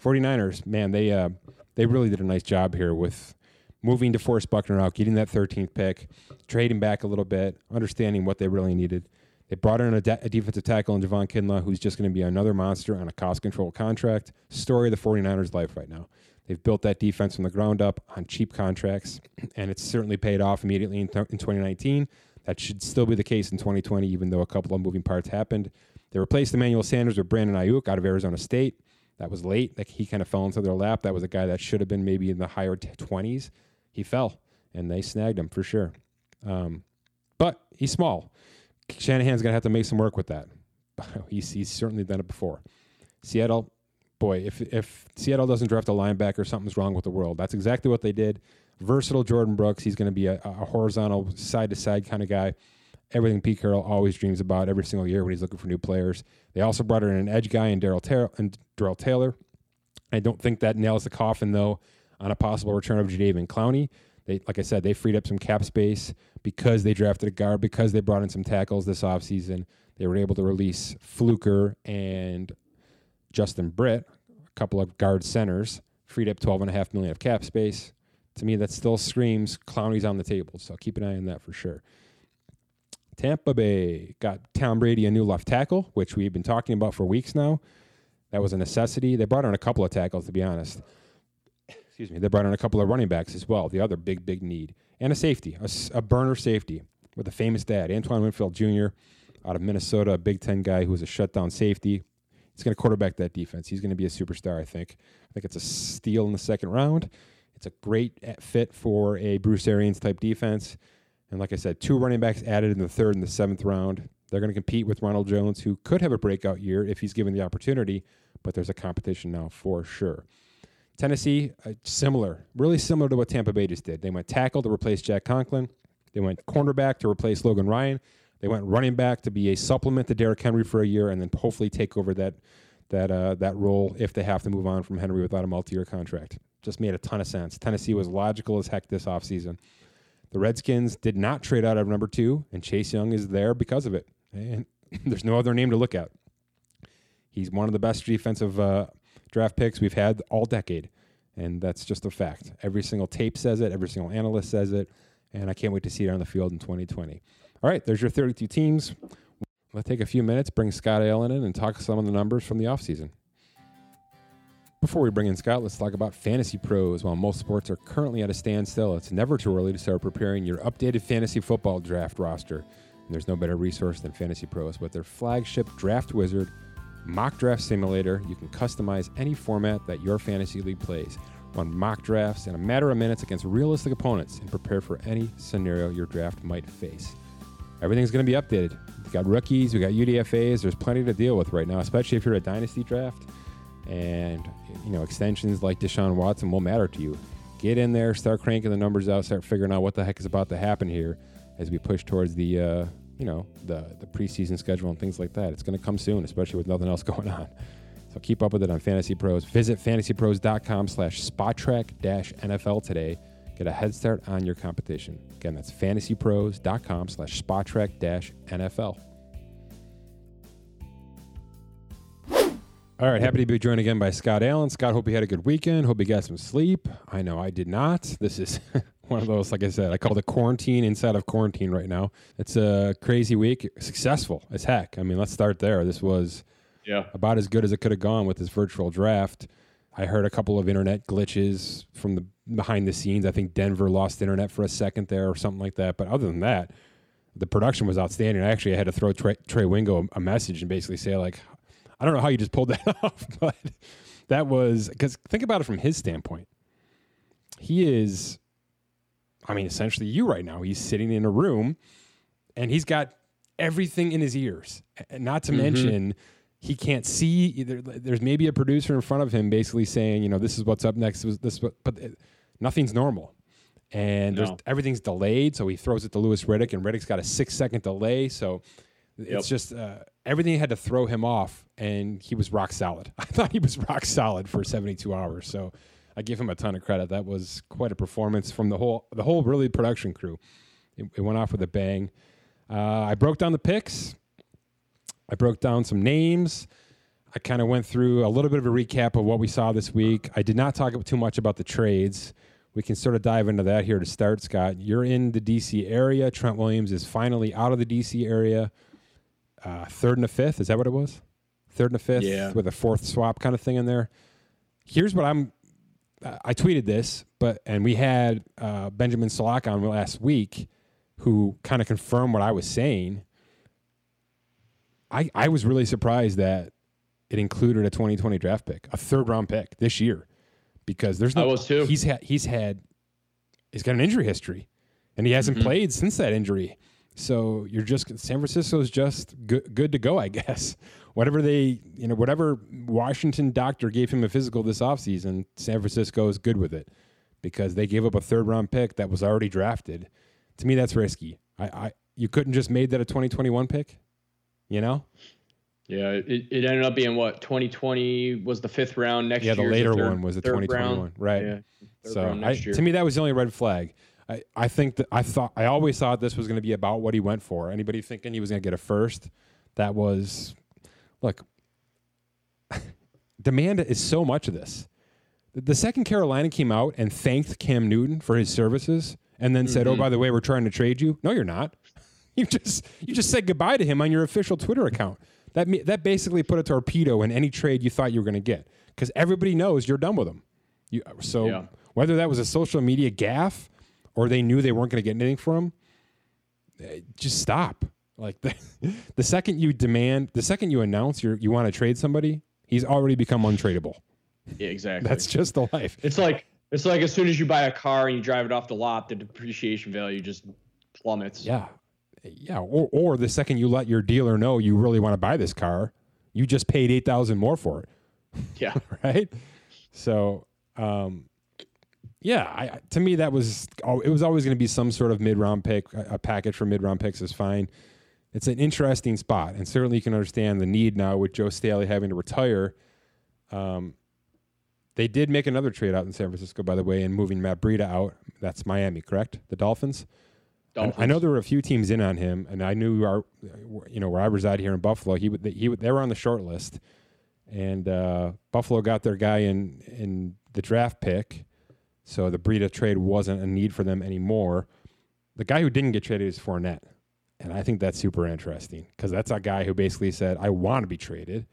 49ers, man, they uh, they really did a nice job here with moving DeForest Buckner out, getting that 13th pick, trading back a little bit, understanding what they really needed. They brought in a, de- a defensive tackle in Javon Kinlaw, who's just going to be another monster on a cost control contract. Story of the 49ers' life right now. They've built that defense from the ground up on cheap contracts, and it's certainly paid off immediately in, th- in 2019. That should still be the case in 2020, even though a couple of moving parts happened. They replaced Emmanuel Sanders with Brandon Aiyuk out of Arizona State. That was late. Like he kind of fell into their lap. That was a guy that should have been maybe in the higher t- 20s. He fell, and they snagged him for sure. Um, but he's small. Shanahan's going to have to make some work with that. he's, he's certainly done it before. Seattle boy, if if Seattle doesn't draft a linebacker, something's wrong with the world. That's exactly what they did. Versatile Jordyn Brooks. He's going to be a, a horizontal, side to side kind of guy. Everything Pete Carroll always dreams about every single year when he's looking for new players. They also brought in an edge guy in Darrell Taylor, and Darrell Taylor. I don't think that nails the coffin though on a possible return of Jadeveon Clowney. They, like I said, they freed up some cap space because they drafted a guard, because they brought in some tackles this offseason. They were able to release Fluker and Justin Britt, a couple of guard centers, freed up twelve and a half million of cap space. To me, that still screams Clowney's on the table. So keep an eye on that for sure. Tampa Bay got Tom Brady a new left tackle, which we've been talking about for weeks now. That was a necessity. They brought in a couple of tackles, to be honest. Excuse me. They brought in a couple of running backs as well. The other big, big need and a safety, a, a burner safety with a famous dad, Antoine Winfield Jr. out of Minnesota, a Big Ten guy who was a shutdown safety. He's going to quarterback that defense. He's going to be a superstar, I think. I think it's a steal in the second round. It's a great fit for a Bruce Arians type defense. And like I said, two running backs added in the third and the seventh round. They're going to compete with Ronald Jones, who could have a breakout year if he's given the opportunity, but there's a competition now for sure. Tennessee, uh, similar, really similar to what Tampa Bay just did. They went tackle to replace Jack Conklin. They went cornerback to replace Logan Ryan. They went running back to be a supplement to Derrick Henry for a year, and then hopefully take over that that uh, that role if they have to move on from Henry without a multi-year contract. Just made a ton of sense. Tennessee was logical as heck this offseason. The Redskins did not trade out of number two, and Chase Young is there because of it. And there's no other name to look at. He's one of the best defensive uh, draft picks we've had all decade, and that's just a fact. Every single tape says it. Every single analyst says it, and I can't wait to see it on the field in 2020. All right, there's your 32 teams. let's take a few minutes, bring Scott Allen in, and talk some of the numbers from the offseason. Before we bring in Scott, let's talk about Fantasy Pros. While most sports are currently at a standstill, it's never too early to start preparing your updated fantasy football draft roster. And there's no better resource than Fantasy Pros. With their flagship Draft Wizard mock draft simulator, you can customize any format that your fantasy league plays. Run mock drafts in a matter of minutes against realistic opponents and prepare for any scenario your draft might face. Everything's going to be updated. We got rookies, we got UDFA's. There's plenty to deal with right now, especially if you're a dynasty draft and you know extensions like Deshaun Watson will matter to you. Get in there, start cranking the numbers out, start figuring out what the heck is about to happen here as we push towards the uh, you know the the preseason schedule and things like that. It's going to come soon, especially with nothing else going on. So keep up with it on Fantasy Pros. Visit fantasypros.com slash spotrac dash NFL today. Get a head start on your competition. Again, that's fantasypros.com slash spotrac dash NFL. All right, happy to be joined again by Scott Allen. Scott, hope you had a good weekend. Hope you got some sleep. I know I did not. This is one of those, like I said, I call it quarantine inside of quarantine right now. It's a crazy week, successful as heck. I mean, let's start there. This was yeah about as good as it could have gone with this virtual draft. I heard a couple of internet glitches from the behind the scenes. I think Denver lost internet for a second there or something like that. But other than that, the production was outstanding. I actually had to throw Trey, Trey Wingo a message and basically say like, I don't know how you just pulled that off, but that was because think about it from his standpoint. He is, I mean, essentially you right now. He's sitting in a room and he's got everything in his ears. Not to mm-hmm. mention, he can't see. Either, there's maybe a producer in front of him basically saying, you know, this is what's up next. This, but nothing's normal. And no. everything's delayed. So he throws it to Louis Riddick, and Riddick's got a six second delay. So Yep. It's just uh, everything had to throw him off, and he was rock solid. I thought he was rock solid for 72 hours. So I give him a ton of credit. That was quite a performance from the whole the whole really production crew. It, it went off with a bang. Uh, I broke down the picks. I broke down some names. I kind of went through a little bit of a recap of what we saw this week. I did not talk too much about the trades. We can sort of dive into that here to start, Scott. You're in the DC area. Trent Williams is finally out of the DC area uh, third and a fifth. Is that what it was? Third and a fifth yeah. with a fourth swap kind of thing in there. Here's what I'm. Uh, I tweeted this, but and we had uh, Benjamin Solak on last week, who kind of confirmed what I was saying. I I was really surprised that it included a 2020 draft pick, a third round pick this year, because there's no. I was too. He's had he's had he's got an injury history, and he hasn't mm-hmm. played since that injury. So you're just San Francisco's just good, good to go, I guess. Whatever they, you know, whatever Washington doctor gave him a physical this offseason, San Francisco is good with it because they gave up a third round pick that was already drafted. To me, that's risky. I, I you couldn't just made that a 2021 pick, you know? Yeah, it, it ended up being what 2020 was the fifth round next year. Yeah, the later one was the 2021, round. right? Yeah, so I, to me, that was the only red flag. I, I think that I thought I always thought this was going to be about what he went for. Anybody thinking he was going to get a first, that was look. demand is so much of this. The second Carolina came out and thanked Cam Newton for his services, and then mm-hmm. said, "Oh, mm-hmm. by the way, we're trying to trade you." No, you're not. You just you just said goodbye to him on your official Twitter account. That that basically put a torpedo in any trade you thought you were going to get because everybody knows you're done with them. You, so yeah. whether that was a social media gaffe or they knew they weren't going to get anything from him, eh, just stop. Like the, the second you demand, the second you announce you you want to trade somebody, he's already become untradeable. Yeah, exactly. That's just the life. It's like it's like as soon as you buy a car and you drive it off the lot, the depreciation value just plummets. Yeah, yeah. Or or the second you let your dealer know you really want to buy this car, you just paid eight thousand more for it. Yeah. right. So, um, yeah, I, to me that was it was always going to be some sort of mid round pick. A package for mid round picks is fine. It's an interesting spot, and certainly you can understand the need now with Joe Staley having to retire. Um, they did make another trade out in San Francisco, by the way, and moving Matt Breida out. That's Miami, correct? The Dolphins. Dolphins. I, know there were a few teams in on him, and I knew our, you know, where I reside here in Buffalo. He he they were on the short list, and uh, Buffalo got their guy in in the draft pick so the Breida trade wasn't a need for them anymore. The guy who didn't get traded is Fournette. And I think that's super interesting because that's a guy who basically said, I want to be traded,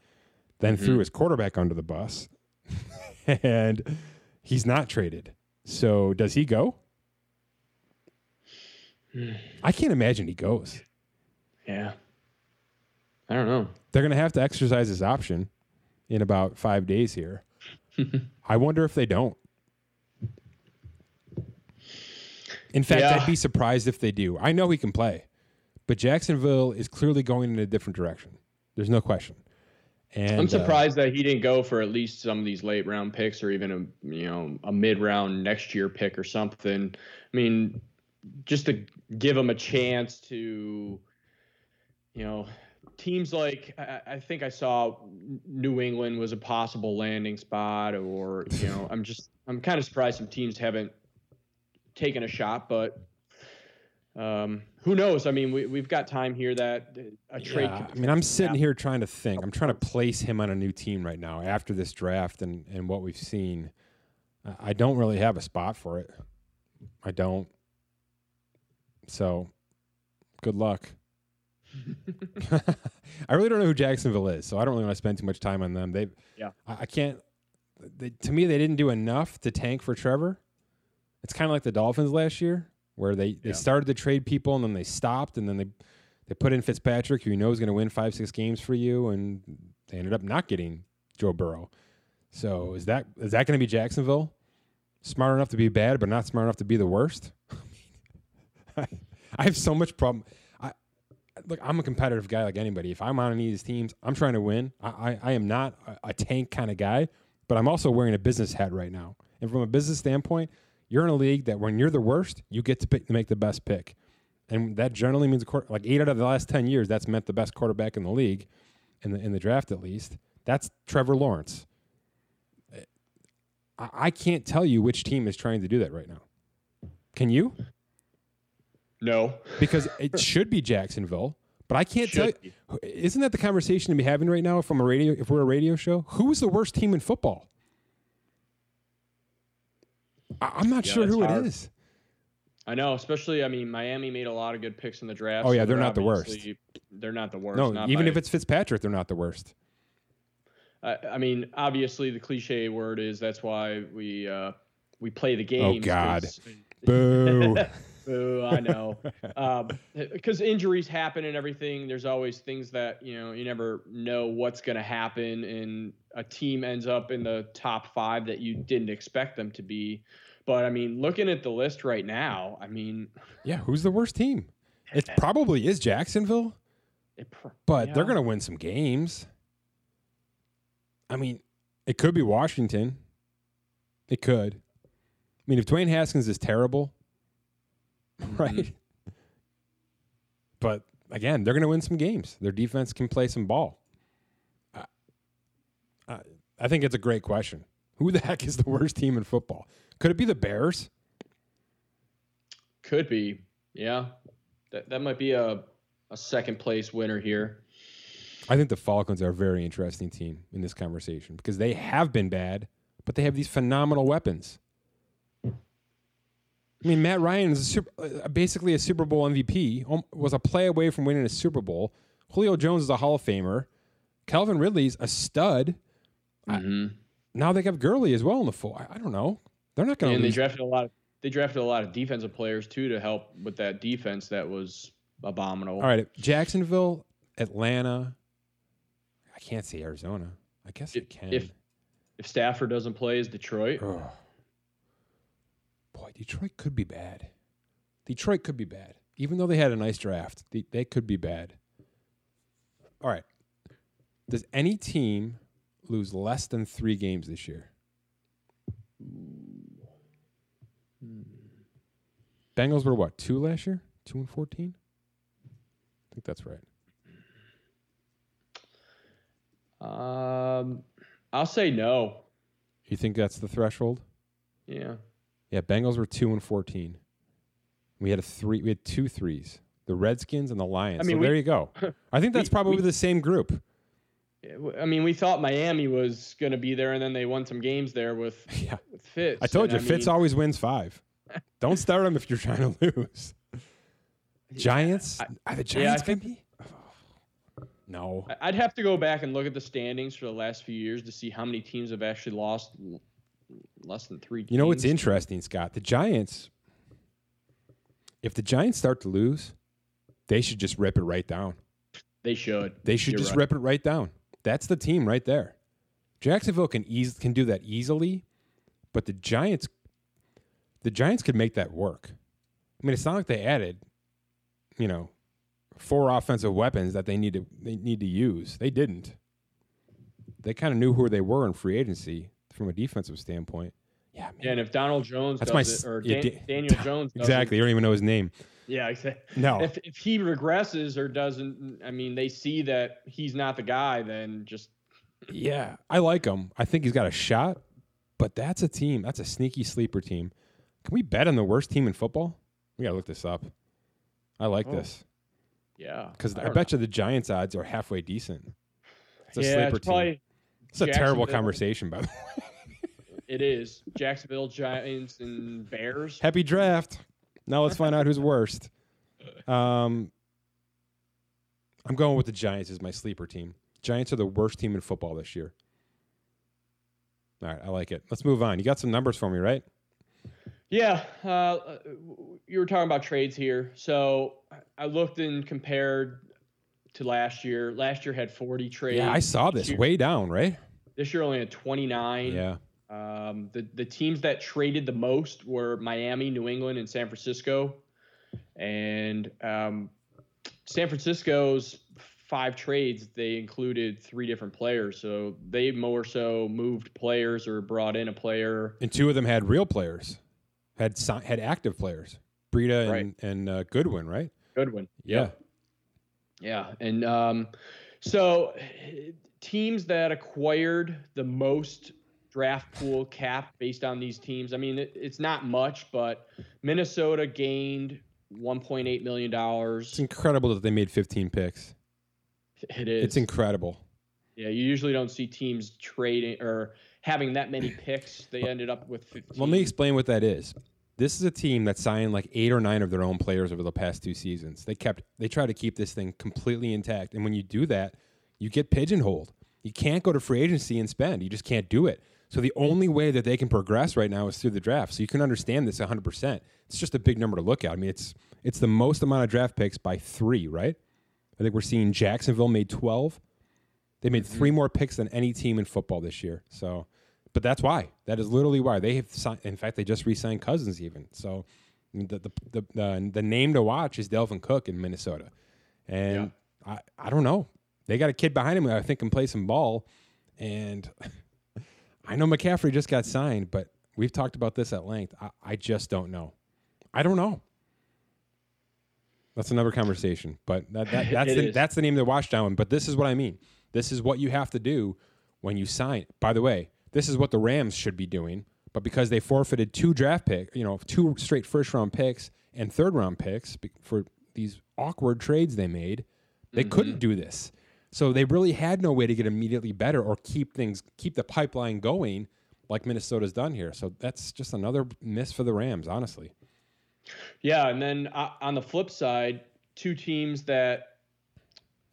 then Mm-hmm. threw his quarterback under the bus, and he's not traded. So does he go? I can't imagine he goes. Yeah. I don't know. They're going to have to exercise his option in about five days here. I wonder if they don't. In fact, Yeah. I'd be surprised if they do. I know he can play, but Jacksonville is clearly going in a different direction. There's no question. And I'm uh, surprised that he didn't go for at least some of these late round picks or even a you know a mid round next year pick or something. I mean, just to give him a chance to, you know, teams like I, I think I saw New England was a possible landing spot, or you know, I'm just I'm kind of surprised some teams haven't taken a shot, but. Um, who knows? I mean, we, we've got time here that a trade. Yeah, I mean, I'm sitting happen. here trying to think. I'm trying to place him on a new team right now after this draft and, and what we've seen. I don't really have a spot for it. I don't. So, good luck. I really don't know who Jacksonville is, so I don't really want to spend too much time on them. They, Yeah. I, I can't. They, to me, they didn't do enough to tank for Trevor. It's kind of like the Dolphins last year, where they, they Yeah. started to trade people and then they stopped and then they they put in Fitzpatrick, who you know is going to win five six games for you, and they ended up not getting Joe Burrow. So is that is that going to be Jacksonville? Smart enough to be bad, but not smart enough to be the worst. I, I have so much problem. I look. I'm a competitive guy like anybody. If I'm on any of these teams, I'm trying to win. I I, I am not a, a tank kind of guy, but I'm also wearing a business hat right now. And from a business standpoint, you're in a league that when you're the worst, you get to pick to make the best pick, and that generally means quarter, like eight out of the last ten years, that's meant the best quarterback in the league, in the in the draft at least. That's Trevor Lawrence. I, I can't tell you which team is trying to do that right now. Can you? No. Because it should be Jacksonville, but I can't tell. You, isn't that the conversation to be having right now from a radio? If we're a radio show, who is the worst team in football? I, I'm not Yeah, sure that's who hard. it is. I know, especially I mean Miami made a lot of good picks in the draft. Oh, yeah, so they're not the worst. obviously- They're not the worst. No, not even by- if it's Fitzpatrick, they're not the worst. I, I mean, obviously the cliche word is that's why we uh, we play the game. Oh, God. 'cause- Boo. Boo, I know. Um, because injuries happen and everything. There's always things that, you know, you never know what's going to happen. And a team ends up in the top five that you didn't expect them to be. But I mean, looking at the list right now, I mean, yeah, who's the worst team? It probably is Jacksonville, it, pr- but they're going to win some games. I mean, it could be Washington. It could. I mean, if Dwayne Haskins is terrible, Mm-hmm. right? But again, they're going to win some games. Their defense can play some ball. I, I, I think it's a great question. Who the heck is the worst team in football? Could it be the Bears? Could be. Yeah. That, that might be a, a second place winner here. I think the Falcons are a very interesting team in this conversation because they have been bad, but they have these phenomenal weapons. I mean, Matt Ryan is a super, uh, basically a Super Bowl MVP, um, was a play away from winning a Super Bowl. Julio Jones is a Hall of Famer. Calvin Ridley's a stud. Mm-hmm. Now they got Gurley as well in the full. I, I don't know. They're not going to and they drafted a lot of they drafted a lot of defensive players too to help with that defense that was abominable. All right, Jacksonville, Atlanta. I can't say Arizona. I guess I If- can. if- If Stafford doesn't play, is Detroit? Ugh. Boy, Detroit could be bad. Detroit could be bad. Even though they had a nice draft, they, they could be bad. All right. Does any team lose less than three games this year? Bengals were what, two last year? Two and 14? I think that's right. Um, I'll say no. You think that's the threshold? Yeah. Yeah, Bengals were two and fourteen. We had a three. We had two threes. The Redskins and the Lions. I mean, so we- there you go. I think that's we- probably we- the same group. I mean, we thought Miami was going to be there, and then they won some games there with, Yeah, with Fitz. I told you, Fitz mean, always wins five. Don't start him if you're trying to lose. Giants? I- Are the yeah, Giants gonna be? No. I- I'd have to go back and look at the standings for the last few years to see how many teams have actually lost less than three. You know what's interesting, Scott? The Giants. If the Giants start to lose, they should just rip it right down. They should. They should You're just right. rip it right down. That's the team right there. Jacksonville can eas- can do that easily, but the Giants, the Giants could make that work. I mean, it's not like they added, you know, four offensive weapons that they need to they need to use. They didn't. They kind of knew who they were in free agency from a defensive standpoint. Yeah, man. Yeah, and if Donald Jones That's does my it, or yeah, Dan- Da- Daniel Jones exactly. You don't even know his name. Yeah, exactly. No. If if he regresses or doesn't, I mean, they see that he's not the guy, then just Yeah, I like him. I think he's got a shot, but that's a team. That's a sneaky sleeper team. Can we bet on the worst team in football? We gotta look this up. I like Oh, this yeah. because I, don't bet you the Giants odds are halfway decent. It's a yeah, sleeper it's probably team. It's a terrible conversation, by the way. it is Jacksonville Giants and Bears. Happy draft. Now let's find out who's worst. Um, I'm going with the Giants as my sleeper team. Giants are the worst team in football this year. All right, I like it. Let's move on. You got some numbers for me, right? Yeah, uh, you were talking about trades here. So I looked and compared to last year. Last year had 40 trades. Yeah, I saw this way down, right? This year only had 29. Yeah. Um, the the teams that traded the most were Miami, New England, and San Francisco. And um, San Francisco's five trades they included three different players, so they more so moved players or brought in a player. And two of them had real players, had had active players, Breida and, Right. and uh, Goodwin, right? Goodwin. Yeah. Yeah, and um, so teams that acquired the most draft pool cap based on these teams. I mean, it, it's not much, but Minnesota gained 1.8 million dollars. It's incredible that they made 15 picks. It is. It's incredible. yeah, you usually don't see teams trading or having that many picks. They ended up with 15. Let me explain what that is. This is a team that signed like eight or nine of their own players over the past two seasons. They kept they try to keep this thing completely intact. And when you do that, you get pigeonholed. You can't go to free agency and spend. You just can't do it. So the only way that they can progress right now is through the draft. So you can understand this 100%. It's just a big number to look at. I mean, it's it's the most amount of draft picks by 3, right? I think we're seeing Jacksonville made 12. They made three more picks than any team in football this year. So, but that's why. That is literally why they have. Signed, in fact, they just re-signed Cousins even. So, the the the, the, the name to watch is Dalvin Cook in Minnesota, and I I don't know. They got a kid behind him who I think can play some ball, and I know McCaffrey just got signed, but we've talked about this at length. I, I just don't know. I don't know. That's another conversation, but that, that that's the, is. that's the name to watch down. But this is what I mean. This is what you have to do when you sign. By the way, this is what the Rams should be doing. But because they forfeited two draft pick, you know, two straight first round picks and third round picks for these awkward trades they made, they couldn't mm-hmm. do this. So they really had no way to get immediately better or keep things keep the pipeline going like Minnesota's done here. So that's just another miss for the Rams, honestly. Yeah, and then uh, on the flip side, two teams that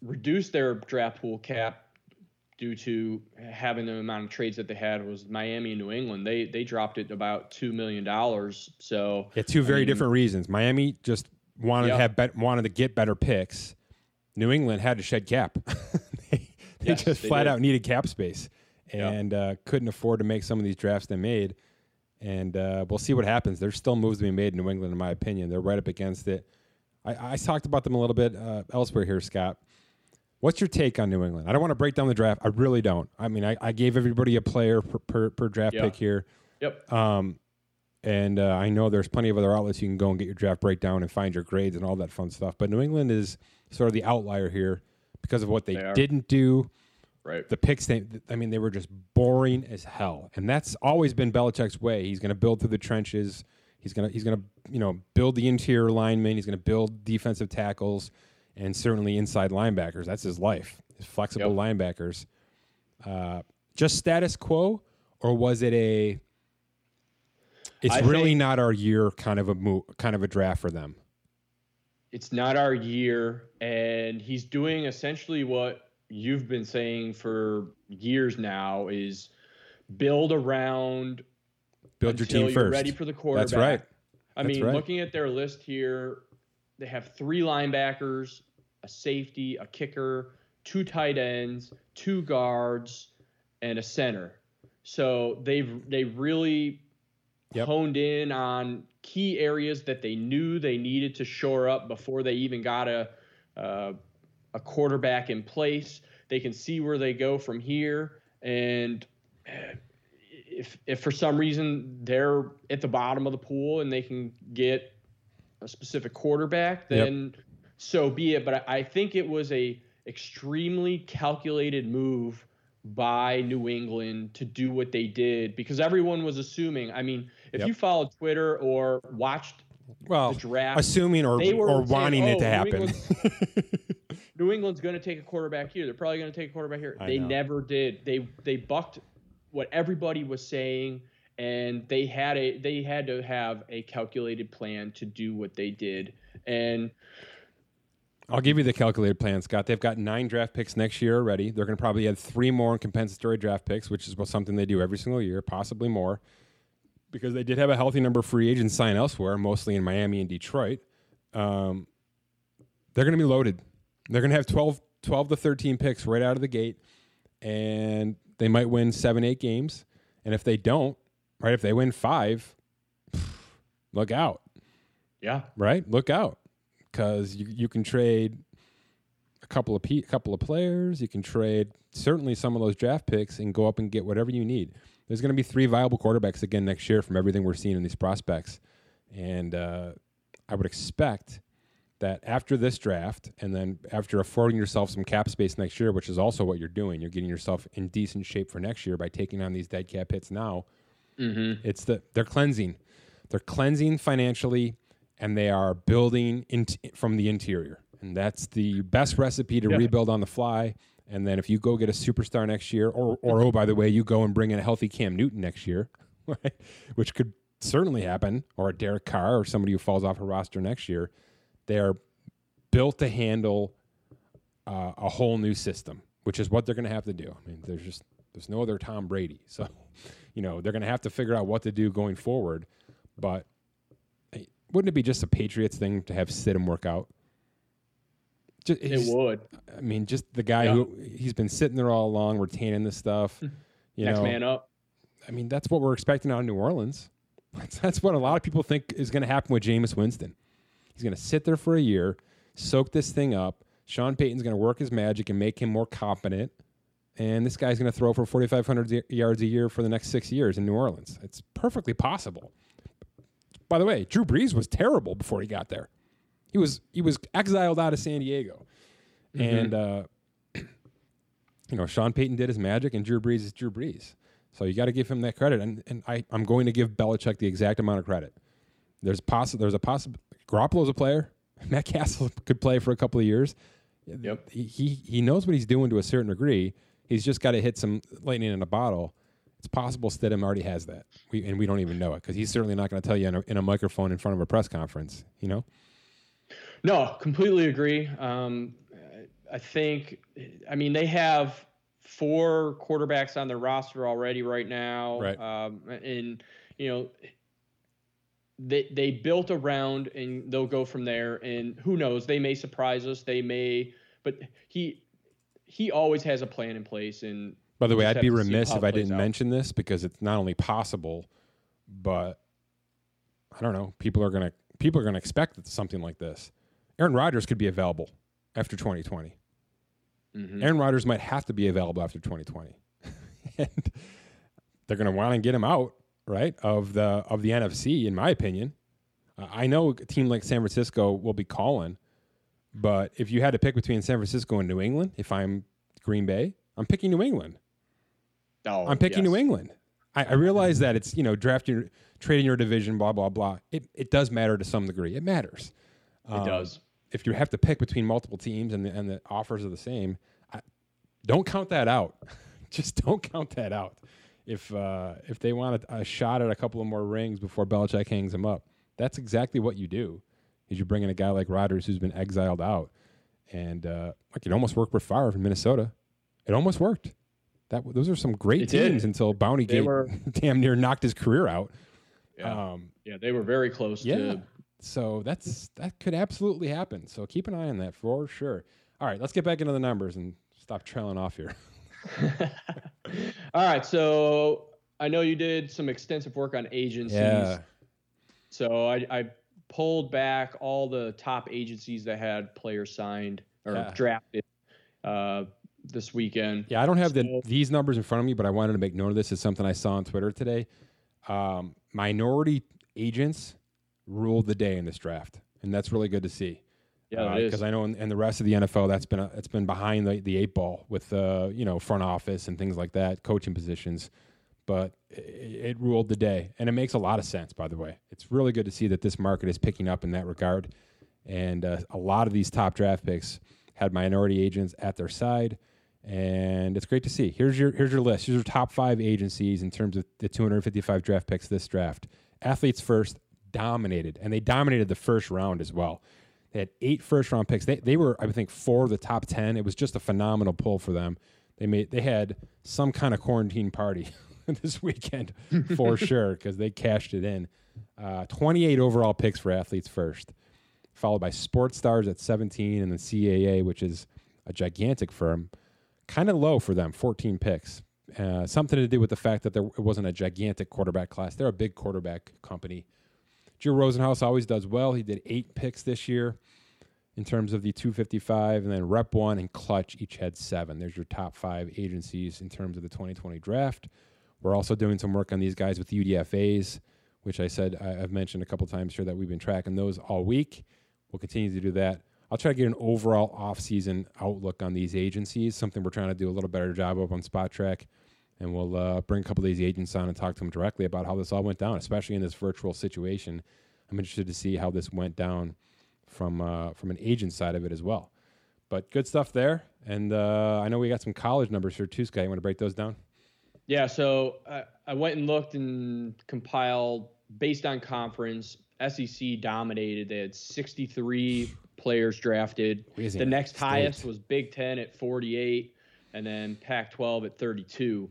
reduced their draft pool cap due to having the amount of trades that they had was Miami and New England. They they dropped it about two million dollars. So Yeah, two very mean- different reasons. Miami just wanted to have bet, wanted to get better picks. New England had to shed cap. they they Yes, just they flat did. out needed cap space and uh, couldn't afford to make some of these drafts they made. And uh, we'll see what happens. There's still moves to be made in New England, in my opinion. They're right up against it. I, I talked about them a little bit uh, elsewhere here, Scott. What's your take on New England? I don't want to break down the draft. I really don't. I mean, I, I gave everybody a player per, per, per draft Yeah. pick here. yep, Um, and uh, I know there's plenty of other outlets you can go and get your draft breakdown and find your grades and all that fun stuff. But New England is sort of the outlier here because of what they, They didn't do. right. The picks, they, I mean, they were just boring as hell, and that's always been Belichick's way. He's going to build through the trenches. He's gonna he's gonna you know build the interior linemen. He's gonna build defensive tackles, and certainly inside linebackers. That's his life. His flexible Yep. linebackers. Uh, just status quo, or was it a? It's I really think- not our year kind of a move, kind of a draft for them. It's not our year, and he's doing essentially what you've been saying for years now: is build around, build your team first. Ready for the quarterback. That's right. I That's mean, right. looking at their list here, they have three linebackers, a safety, a kicker, two tight ends, two guards, and a center. So they've they really Yep. honed in on key areas that they knew they needed to shore up before they even got a uh, a quarterback in place. They can see where they go from here, and eh, if if for some reason they're at the bottom of the pool and they can get a specific quarterback, Yep. then so be it. But I, I think it was a extremely calculated move by New England to do what they did because everyone was assuming. I mean, if Yep. you followed Twitter or watched Well, the draft, assuming or, or saying, wanting it "Oh, to New happen. England's- New England's going to take a quarterback here. They're probably going to take a quarterback here. I They know. never did. They they bucked what everybody was saying, and they had a they had to have a calculated plan to do what they did. And I'll give you the calculated plan, Scott. They've got nine draft picks next year already. They're going to probably add three more in compensatory draft picks, which is what- something they do every single year, possibly more, because they did have a healthy number of free agents sign elsewhere, mostly in Miami and Detroit. Um, they're going to be loaded. They're going to have 12, 12 to 13 picks right out of the gate, and they might win seven, eight games. And if they don't, right, if they win five, look out yeah, right? Look out, because you you can trade a couple of pe- couple of players. You can trade certainly some of those draft picks and go up and get whatever you need. There's going to be three viable quarterbacks again next year from everything we're seeing in these prospects, and uh, I would expect that after this draft and then after affording yourself some cap space next year, which is also what you're doing, you're getting yourself in decent shape for next year by taking on these dead cap hits now. mm-hmm. It's the they're cleansing, they're cleansing financially, and they are building in, from the interior, and that's the best recipe to Yeah. rebuild on the fly. And then if you go get a superstar next year, or or oh by the way, you go and bring in a healthy Cam Newton next year, right? which could certainly happen, or a Derek Carr, or somebody who falls off a roster next year. They are built to handle uh, a whole new system, which is what they're going to have to do. I mean, there's just there's no other Tom Brady, so you know they're going to have to figure out what to do going forward. But wouldn't it be just a Patriots thing to have Stidham work out? Just, it would. I mean, just the guy Yeah. who he's been sitting there all along, retaining this stuff. Hmm. You Next know, man up. I mean, that's what we're expecting out of New Orleans. That's, that's what a lot of people think is going to happen with Jameis Winston. He's going to sit there for a year, soak this thing up. Sean Payton's going to work his magic and make him more competent. And this guy's going to throw for 4,500 yards a year for the next six years in New Orleans. It's perfectly possible. By the way, Drew Brees was terrible before he got there. He was he was exiled out of San Diego, and uh, you know Sean Payton did his magic, and Drew Brees is Drew Brees. So you got to give him that credit, and and I I'm going to give Belichick the exact amount of credit. There's possible there's a possible Garoppolo's a player. Matt Cassel could play for a couple of years. Yep. He, he he knows what he's doing to a certain degree. He's just got to hit some lightning in a bottle. It's possible Stidham already has that, we, and we don't even know it because he's certainly not going to tell you in a, in a microphone in front of a press conference. You know, No, completely agree. Um, I think, I mean, they have four quarterbacks on their roster already right now. Right. Um, and, you know, they, they built around and they'll go from there. And who knows, they may surprise us. They may, but he, he always has a plan in place. And By the way, I'd be have to see remiss if I didn't out. mention this because it's not only possible, but I don't know. People are gonna people are gonna expect something like this. Aaron Rodgers could be available after 2020. Mhm. Aaron Rodgers might have to be available after 2020, and they're gonna want to get him out right of the of the NFC. In my opinion, uh, I know a team like San Francisco will be calling, but if you had to pick between San Francisco and New England, if I'm Green Bay, I'm picking New England. oh, I'm picking yes. New England. I, I realize that it's you know drafting, trading your division, blah blah blah. It it does matter to some degree. It matters. It Um, does. If you have to pick between multiple teams and the, and the offers are the same, I, don't count that out. Just don't count that out. If uh, if they want a, a shot at a couple of more rings before Belichick hangs them up, that's exactly what you do. is you bring in a guy like Rodgers who's been exiled out, and uh, like it almost worked with Favre in Minnesota. It almost worked. That those are some great It teams did. until Bounty Gate were- damn near knocked his career out. Yeah, Um, yeah, they were very close yeah. to. So that's that could absolutely happen. So keep an eye on that for sure. All right, let's get back into the numbers and stop trailing off here. All right, so I know you did some extensive work on agencies. Yeah. So I, I pulled back all the top agencies that had players signed or Yeah. drafted uh, this weekend. Yeah, I don't have the these numbers in front of me, but I wanted to make note of this. It's something I saw on Twitter today. Um, minority agents ruled the day in this draft, and that's really good to see. Yeah, it is. because I know in, in the rest of the NFL that's been a, it's been behind the, the eight ball with uh, you know front office and things like that, coaching positions. But it, it ruled the day, and it makes a lot of sense. By the way, it's really good to see that this market is picking up in that regard, and uh, a lot of these top draft picks had minority agents at their side, and it's great to see. Here's your here's your list. Here's your top five agencies in terms of the 255 draft picks this draft. Athletes first dominated, and they dominated the first round as well. They had eight first round picks. They, they were, I think, four of the top ten. It was just a phenomenal pull for them. They made they had some kind of quarantine party this weekend for sure because they cashed it in. Uh, 28 overall picks for athletes first, followed by Sports Stars at 17, and then CAA, which is a gigantic firm, kind of low for them, 14 picks. Uh, something to do with the fact that there wasn't a gigantic quarterback class. They're a big quarterback company. Drew Rosenhaus always does well. He did eight picks this year in terms of the 255, and then Rep One and Clutch each had seven. There's your top five agencies in terms of the 2020 draft. We're also doing some work on these guys with UDFAs, which I said I- I've mentioned a couple times here that we've been tracking those all week. We'll continue to do that. I'll try to get an overall off-season outlook on these agencies, something we're trying to do a little better job of on Spotrac. And we'll uh, bring a couple of these agents on and talk to them directly about how this all went down, especially in this virtual situation. I'm interested to see how this went down from uh, from an agent side of it as well. But good stuff there. And uh, I know we got some college numbers here too, Sky. You want to break those down? Yeah, so I, I went and looked and compiled based on conference. SEC dominated. They had 63 players drafted. Louisiana the next State. highest was Big Ten at 48, and then Pac 12 at 32.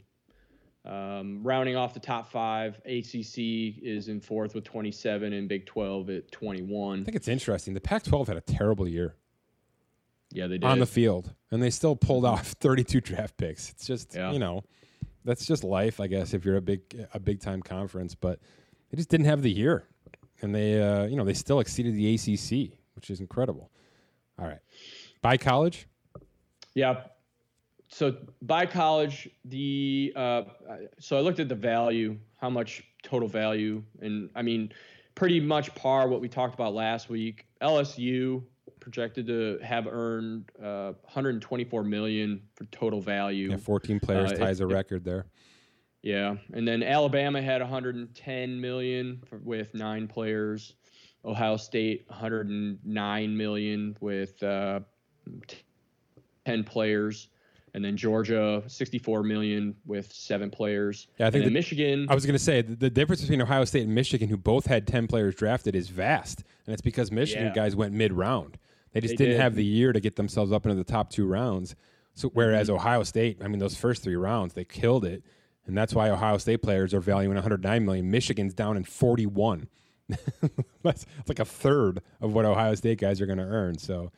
Um, rounding off the top five, ACC is in fourth with 27, and Big 12 at 21. I think it's interesting. The Pac-12 had a terrible year Yeah, they did. on the field, and they still pulled off 32 draft picks. It's just Yeah. you know, that's just life, I guess. If you're a big a big time conference, but they just didn't have the year, and they uh, you know they still exceeded the ACC, which is incredible. All right, by college. Yeah. So by college, the uh, so I looked at the value, how much total value, and I mean, pretty much par what we talked about last week. LSU projected to have earned uh, 124 million for total value. Yeah, 14 players Uh, ties if- a record there. Yeah, and then Alabama had 110 million for, with nine players. Ohio State 109 million with uh, t- 10 players, and then Georgia 64 million with seven players. Yeah, I think the- Michigan. I was going to say the, the difference between Ohio State and Michigan, who both had 10 players drafted, is vast. And it's because Michigan Yeah. guys went mid round. They just They didn't did. have the year to get themselves up into the top two rounds. So whereas Mm-hmm. Ohio State, I mean, those first three rounds, they killed it. And that's why Ohio State players are valuing 109 million. Michigan's down in 41. that's it's like a third of what Ohio State guys are going to earn. So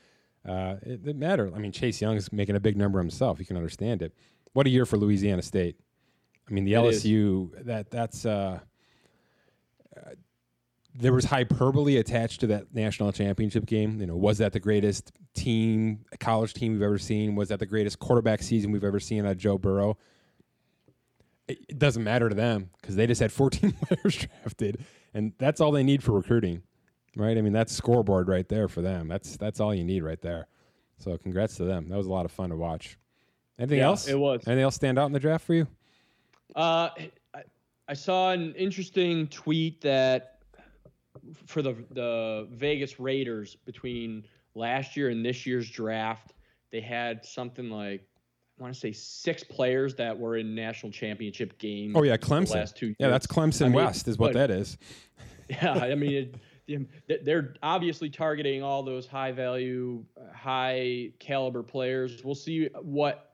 uh, it, it matter. I mean, Chase Young is making a big number himself. You can understand it. What a year for Louisiana State. I mean, the It is. LSU that that's uh, uh, there was hyperbole attached to that national championship game. You know, was that the greatest team, college team we've ever seen? Was that the greatest quarterback season we've ever seen out of Joe Burrow? It, it doesn't matter to them because they just had 14 players drafted, and that's all they need for recruiting, right? I mean, that's scoreboard right there for them. That's that's all you need right there. So, congrats to them. That was a lot of fun to watch. Anything Yeah, else? it was. Anything else stand out in the draft for you? Uh, I, I saw an interesting tweet that for the the Vegas Raiders between last year and this year's draft, they had something like I want to say six players that were in national championship games. Oh yeah, the Clemson. last two Yeah, that's. Clemson I mean, West is what but- that is. Yeah, I mean, it, they're obviously targeting all those high value, high caliber players. We'll see what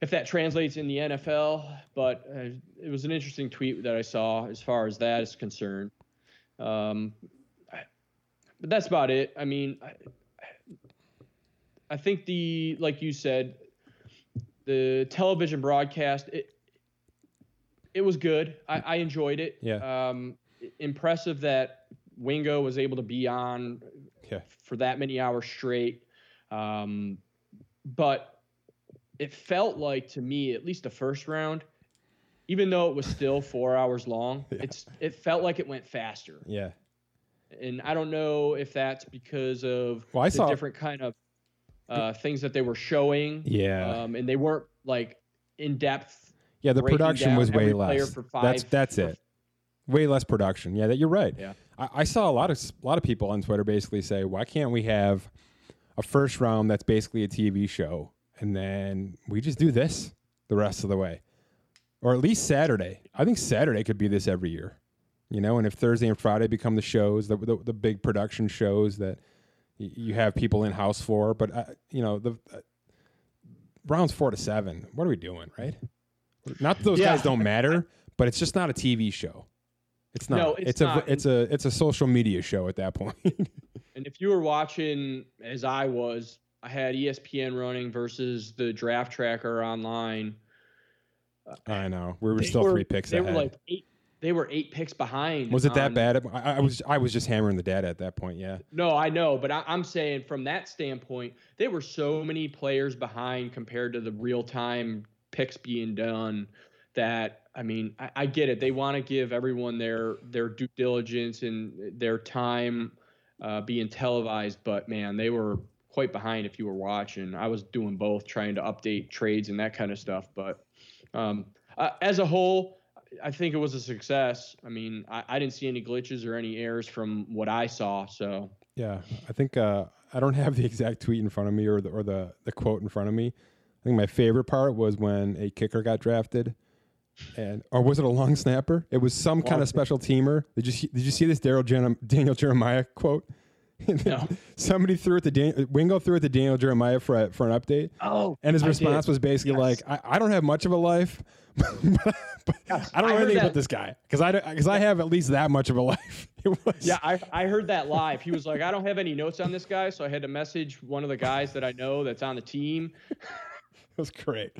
if that translates in the NFL. But uh, it was an interesting tweet that I saw as far as that is concerned. Um, but that's about it. I mean, I, I think the like you said, the television broadcast it it was good. I, I enjoyed it. Yeah. Um, impressive that Wingo was able to be on Yeah. for that many hours straight. Um, but it felt like to me, at least the first round, even though it was still four hours long, Yeah. it's it felt like it went faster. Yeah. And I don't know if that's because of Well, I the saw- different kind of uh, things that they were showing. Yeah. Um, and they weren't like in depth. yeah. The production was way less. That's that's it. Way less production. Yeah, that you're right. Yeah. I, I saw a lot of a lot of people on Twitter basically say, "Why can't we have a first round that's basically a TV show, and then we just do this the rest of the way, or at least Saturday? I think Saturday could be this every year, you know. And if Thursday and Friday become the shows, the the, the big production shows that y- you have people in house for, but uh, you know the uh, rounds four to seven. What are we doing, right? Not that those Yeah. guys don't matter, but it's just not a TV show. It's not. No, it's a not. it's a it's a social media show at that point. And if you were watching, as I was, I had ESPN running versus the draft tracker online. I know we were They still were- three picks They ahead. were like eight. They were eight picks behind. was it that bad? I, I was I was just hammering the data at that point. Yeah. No, I know, but I, I'm saying from that standpoint, they were so many players behind compared to the real time picks being done. That I mean, I, I get it. They want to give everyone their their due diligence and their time uh, being televised, but man, they were quite behind if you were watching. I was doing both, trying to update trades and that kind of stuff. But um, uh, as a whole, I think it was a success. I mean, I, I didn't see any glitches or any errors from what I saw. So Yeah, I think uh, I don't have the exact tweet in front of me or the or the, the quote in front of me. I think my favorite part was when a kicker got drafted, and or was it a long snapper? It was some kind of special teamer. Did you see, did you see this Daryl Jen- Daniel Jeremiah quote? No. Somebody threw it to Dan- Wingo threw it to Daniel Jeremiah for a, for an update, Oh, and his I response did. was basically Yes. like, I, "I don't have much of a life, but, but Yes, I don't I know heard anything about this guy because I because I have at least that much of a life." It was Yeah, I, I heard that live. He was like, I don't have any notes on this guy, so I had to message one of the guys that I know that's on the team. It was great.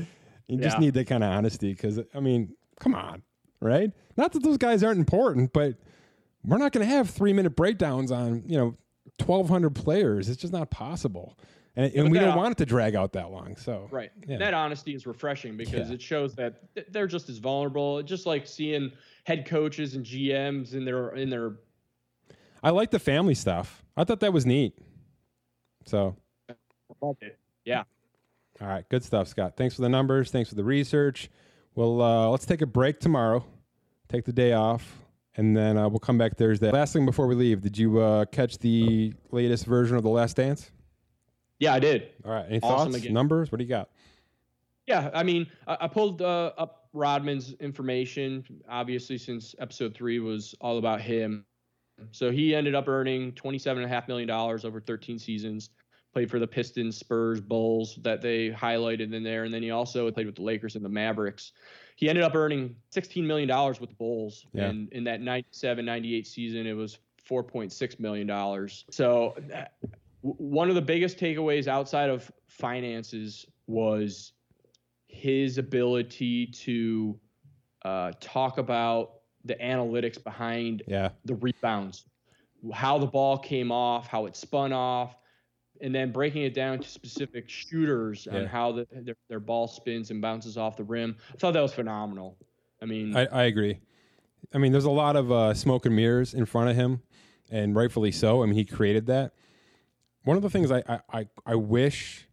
You just Yeah. need that kind of honesty because, I mean, come on, right? Not that those guys aren't important, but we're not going to have three minute breakdowns on, you know, 1,200 players. It's just not possible. And, and we don't want it to drag out that long. So, Right. Yeah. That honesty is refreshing because Yeah. it shows that they're just as vulnerable. Just like seeing head coaches and GMs in their in their I like the family stuff. I thought that was neat. So, yeah. All right, good stuff, Scott. Thanks for the numbers. Thanks for the research. Well, uh, let's take a break tomorrow. Take the day off, and then uh, we'll come back Thursday. Last thing before we leave, did you uh, catch the latest version of The Last Dance? Yeah, I did. All right, any Awesome thoughts, again. numbers? What do you got? Yeah, I mean, I, I pulled uh, up Rodman's information, obviously, since episode three was all about him. So he ended up earning $27.5 million over 13 seasons, played for the Pistons, Spurs, Bulls that they highlighted in there. And then he also played with the Lakers and the Mavericks. He ended up earning $16 million with the Bulls. Yeah. And in that 97 98 season, it was $4.6 million. So that, one of the biggest takeaways outside of finances was his ability to uh, talk about the analytics behind Yeah, the rebounds, how the ball came off, how it spun off, and then breaking it down to specific shooters Yeah. and how the, their, their ball spins and bounces off the rim. I thought that was phenomenal. I mean, I, I agree. I mean, there's a lot of uh, smoke and mirrors in front of him, and rightfully so. I mean, he created that. One of the things I, I, I, I wish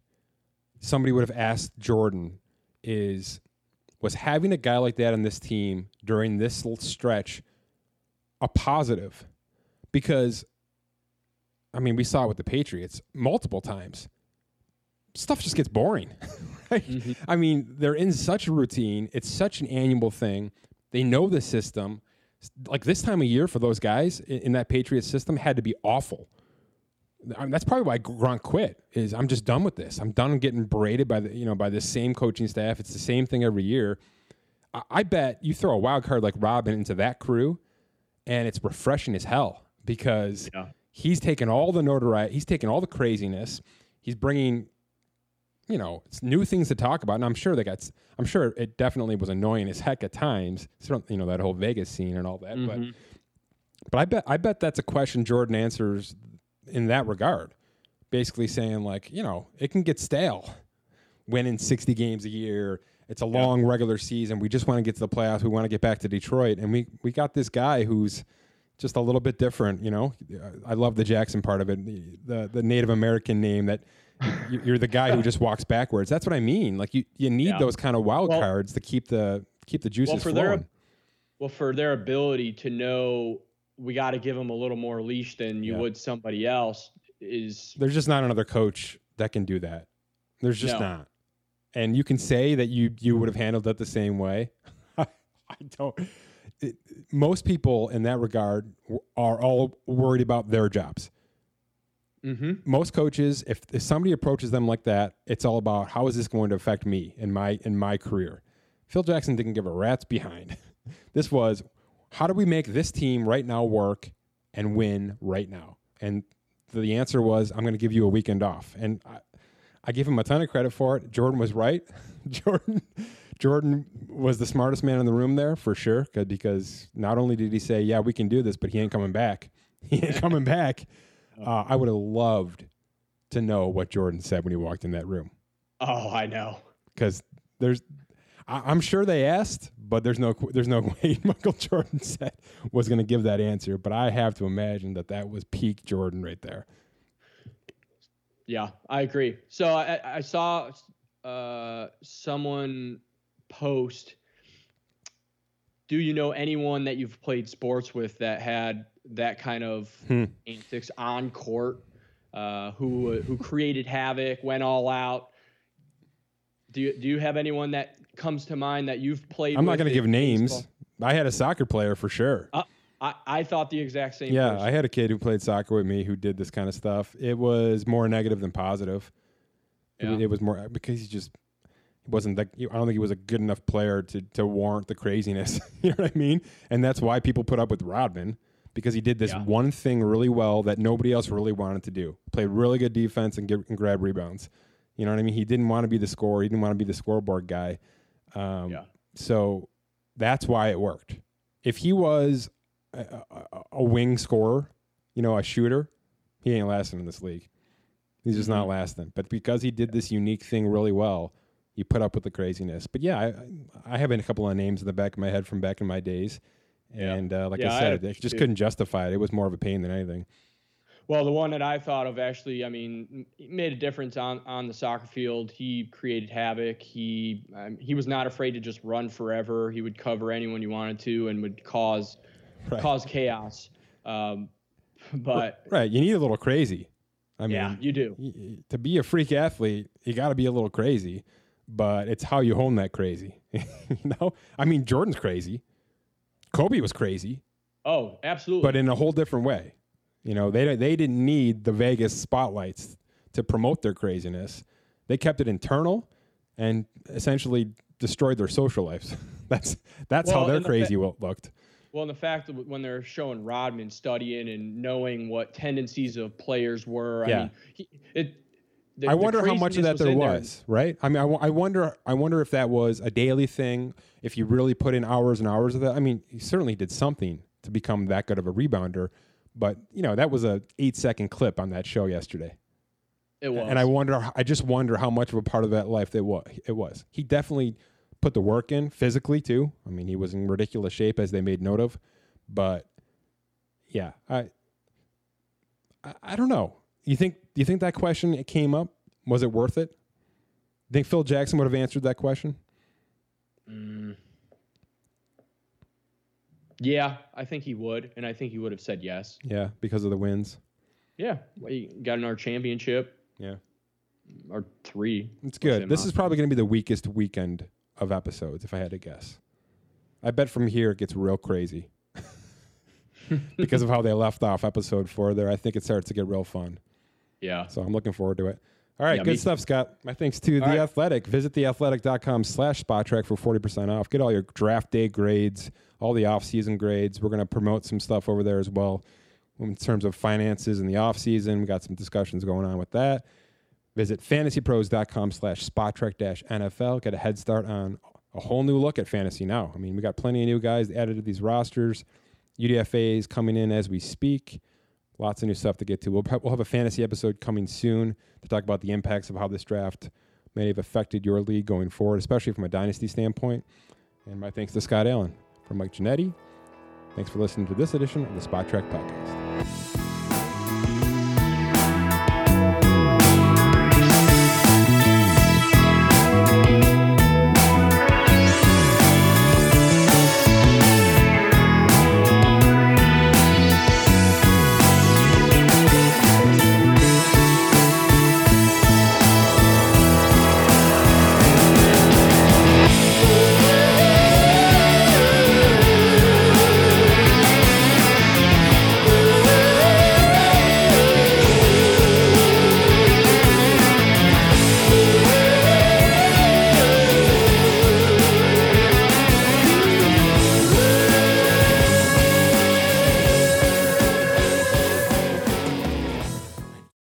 somebody would have asked Jordan is was having a guy like that on this team during this stretch a positive because I mean we saw it with the Patriots multiple times. Stuff just gets boring. right? Mm-hmm. I mean, they're in such a routine. It's such an annual thing. They know the system. like this time of year for those guys in, in that Patriots system had to be awful. I mean, that's probably why Gronk quit. Is I'm just done with this. I'm done getting berated by the you know by the same coaching staff. It's the same thing every year. I, I bet you throw a wild card like Robin into that crew, and it's refreshing as hell because Yeah. He's taking all the notoriety. He's taking all the craziness. He's bringing you know, it's new things to talk about. And I'm sure that got, I'm sure it definitely was annoying as heck at times. You know, that whole Vegas scene and all that. But, mm-hmm. but I bet, I bet that's a question Jordan answers in that regard. Basically saying like, you know, it can get stale winning 60 games a year. It's a long regular season. We just want to get to the playoffs. We want to get back to Detroit. And we, we got this guy who's just a little bit different, you know. I love the Jackson part of it, the, the, the Native American name that you- you're the guy who just walks backwards. That's what I mean. Like you, you need Yeah. those kind of wild Well- cards to keep the keep the juices for flowing. their well for their ability to know we got to give them a little more leash than you Yeah. would somebody else is There's just not another coach that can do that. There's just No. not. And you can say that you you would have handled it the same way. I don't. It, most people in that regard are all worried about their jobs. mm-hmm. most coaches, if, if somebody approaches them like that, it's all about how is this going to affect me in my in my career. Phil Jackson didn't give a rat's behind. this was how do we make this team right now work and win right now? And the answer was I'm going to give you a weekend off. And I, I give him a ton of credit for it. Jordan was right. Jordan Jordan was the smartest man in the room there for sure, because not only did he say, "Yeah, we can do this," but he ain't coming back. He ain't coming back. Uh, I would have loved to know what Jordan said when he walked in that room oh i know because there's, I, I'm sure they asked, but there's no there's no way Michael Jordan said was going to give that answer. But I have to imagine that that was peak Jordan right there. Yeah, I agree. So I, I saw uh, someone post. Do you know anyone that you've played sports with that had that kind of Hmm. antics on court? Uh, who who created havoc, went all out? Do you do you have anyone that comes to mind that you've played? I'm not going to give names. baseball? I had a soccer player for sure. Uh, I I thought the exact same. Yeah, person. I had a kid who played soccer with me who did this kind of stuff. It was more negative than positive. It, Yeah. it was more because he just wasn't that. I don't think he was a good enough player to to warrant the craziness. you know what I mean? And that's why people put up with Rodman because he did this Yeah. one thing really well that nobody else really wanted to do. Played really good defense and, get, and grab rebounds. You know what I mean? He didn't want to be the scorer. He didn't want to be the scoreboard guy. Um, Yeah. So that's why it worked. If he was a, a, a wing scorer, you know, a shooter, he ain't lasting in this league. He's just not lasting. But because he did this unique thing really well, you put up with the craziness. But yeah, I, I have a couple of names in the back of my head from back in my days. Yeah. And uh, like Yeah, I I said, have I just couldn't justify it. It was more of a pain than anything. Well, the one that I thought of actually, I mean, made a difference on on the soccer field. He created havoc. He um, he was not afraid to just run forever. He would cover anyone you wanted to and would cause Right. cause chaos. Um, but Right. You need a little crazy. I mean, yeah, you do. to be a freak athlete, you got to be a little crazy, but it's how you hone that crazy. you know, I mean, Jordan's crazy. Kobe was crazy, Oh, absolutely. but in a whole different way. You know, they they didn't need the Vegas spotlights to promote their craziness. They kept it internal and essentially destroyed their social lives. that's that's how Well, their and the crazy wo- looked. Well, and the fact that when they're showing Rodman studying and knowing what tendencies of players were, I Yeah. mean, he, it. The, I wonder how much of that there in there. was, right? I mean, I, I wonder. I wonder if that was a daily thing. If you really put in hours and hours of that, I mean, he certainly did something to become that good of a rebounder. But you know, that was a eight second clip on that show yesterday, It was. and I wonder. I just wonder how much of a part of that life it was. It was. He definitely put the work in physically too. I mean, he was in ridiculous shape as they made note of, but yeah, I. I, I don't know. You think? Do you think that question it came up? Was it worth it? You Think Phil Jackson would have answered that question? Mm. Yeah, I think he would, and I think he would have said yes. Yeah, because of the wins. Yeah, we got another championship Yeah, or three. it's good. This is probably going to be the weakest weekend of episodes, if I had to guess. I bet from here it gets real crazy. because of how they left off episode four there. I think it starts to get real fun. Yeah. So I'm looking forward to it. All right, Yeah, good me- stuff, Scott. My thanks to The right. Athletic. Visit theathletic.com slash spotrac for 40% off. Get all your draft day grades, all the off-season grades. We're going to promote some stuff over there as well in terms of finances in the off-season. We got some discussions going on with that. Visit fantasypros.com slash spotrac dash NFL. Get a head start on a whole new look at fantasy now. I mean, we got plenty of new guys added to these rosters. UDFAs coming in as we speak. Lots of new stuff to get to. We'll, we'll have a fantasy episode coming soon to talk about the impacts of how this draft may have affected your league going forward, especially from a dynasty standpoint. And my thanks to Scott Allen. From Mike Ginnitti, thanks for listening to this edition of the Spotrac Podcast.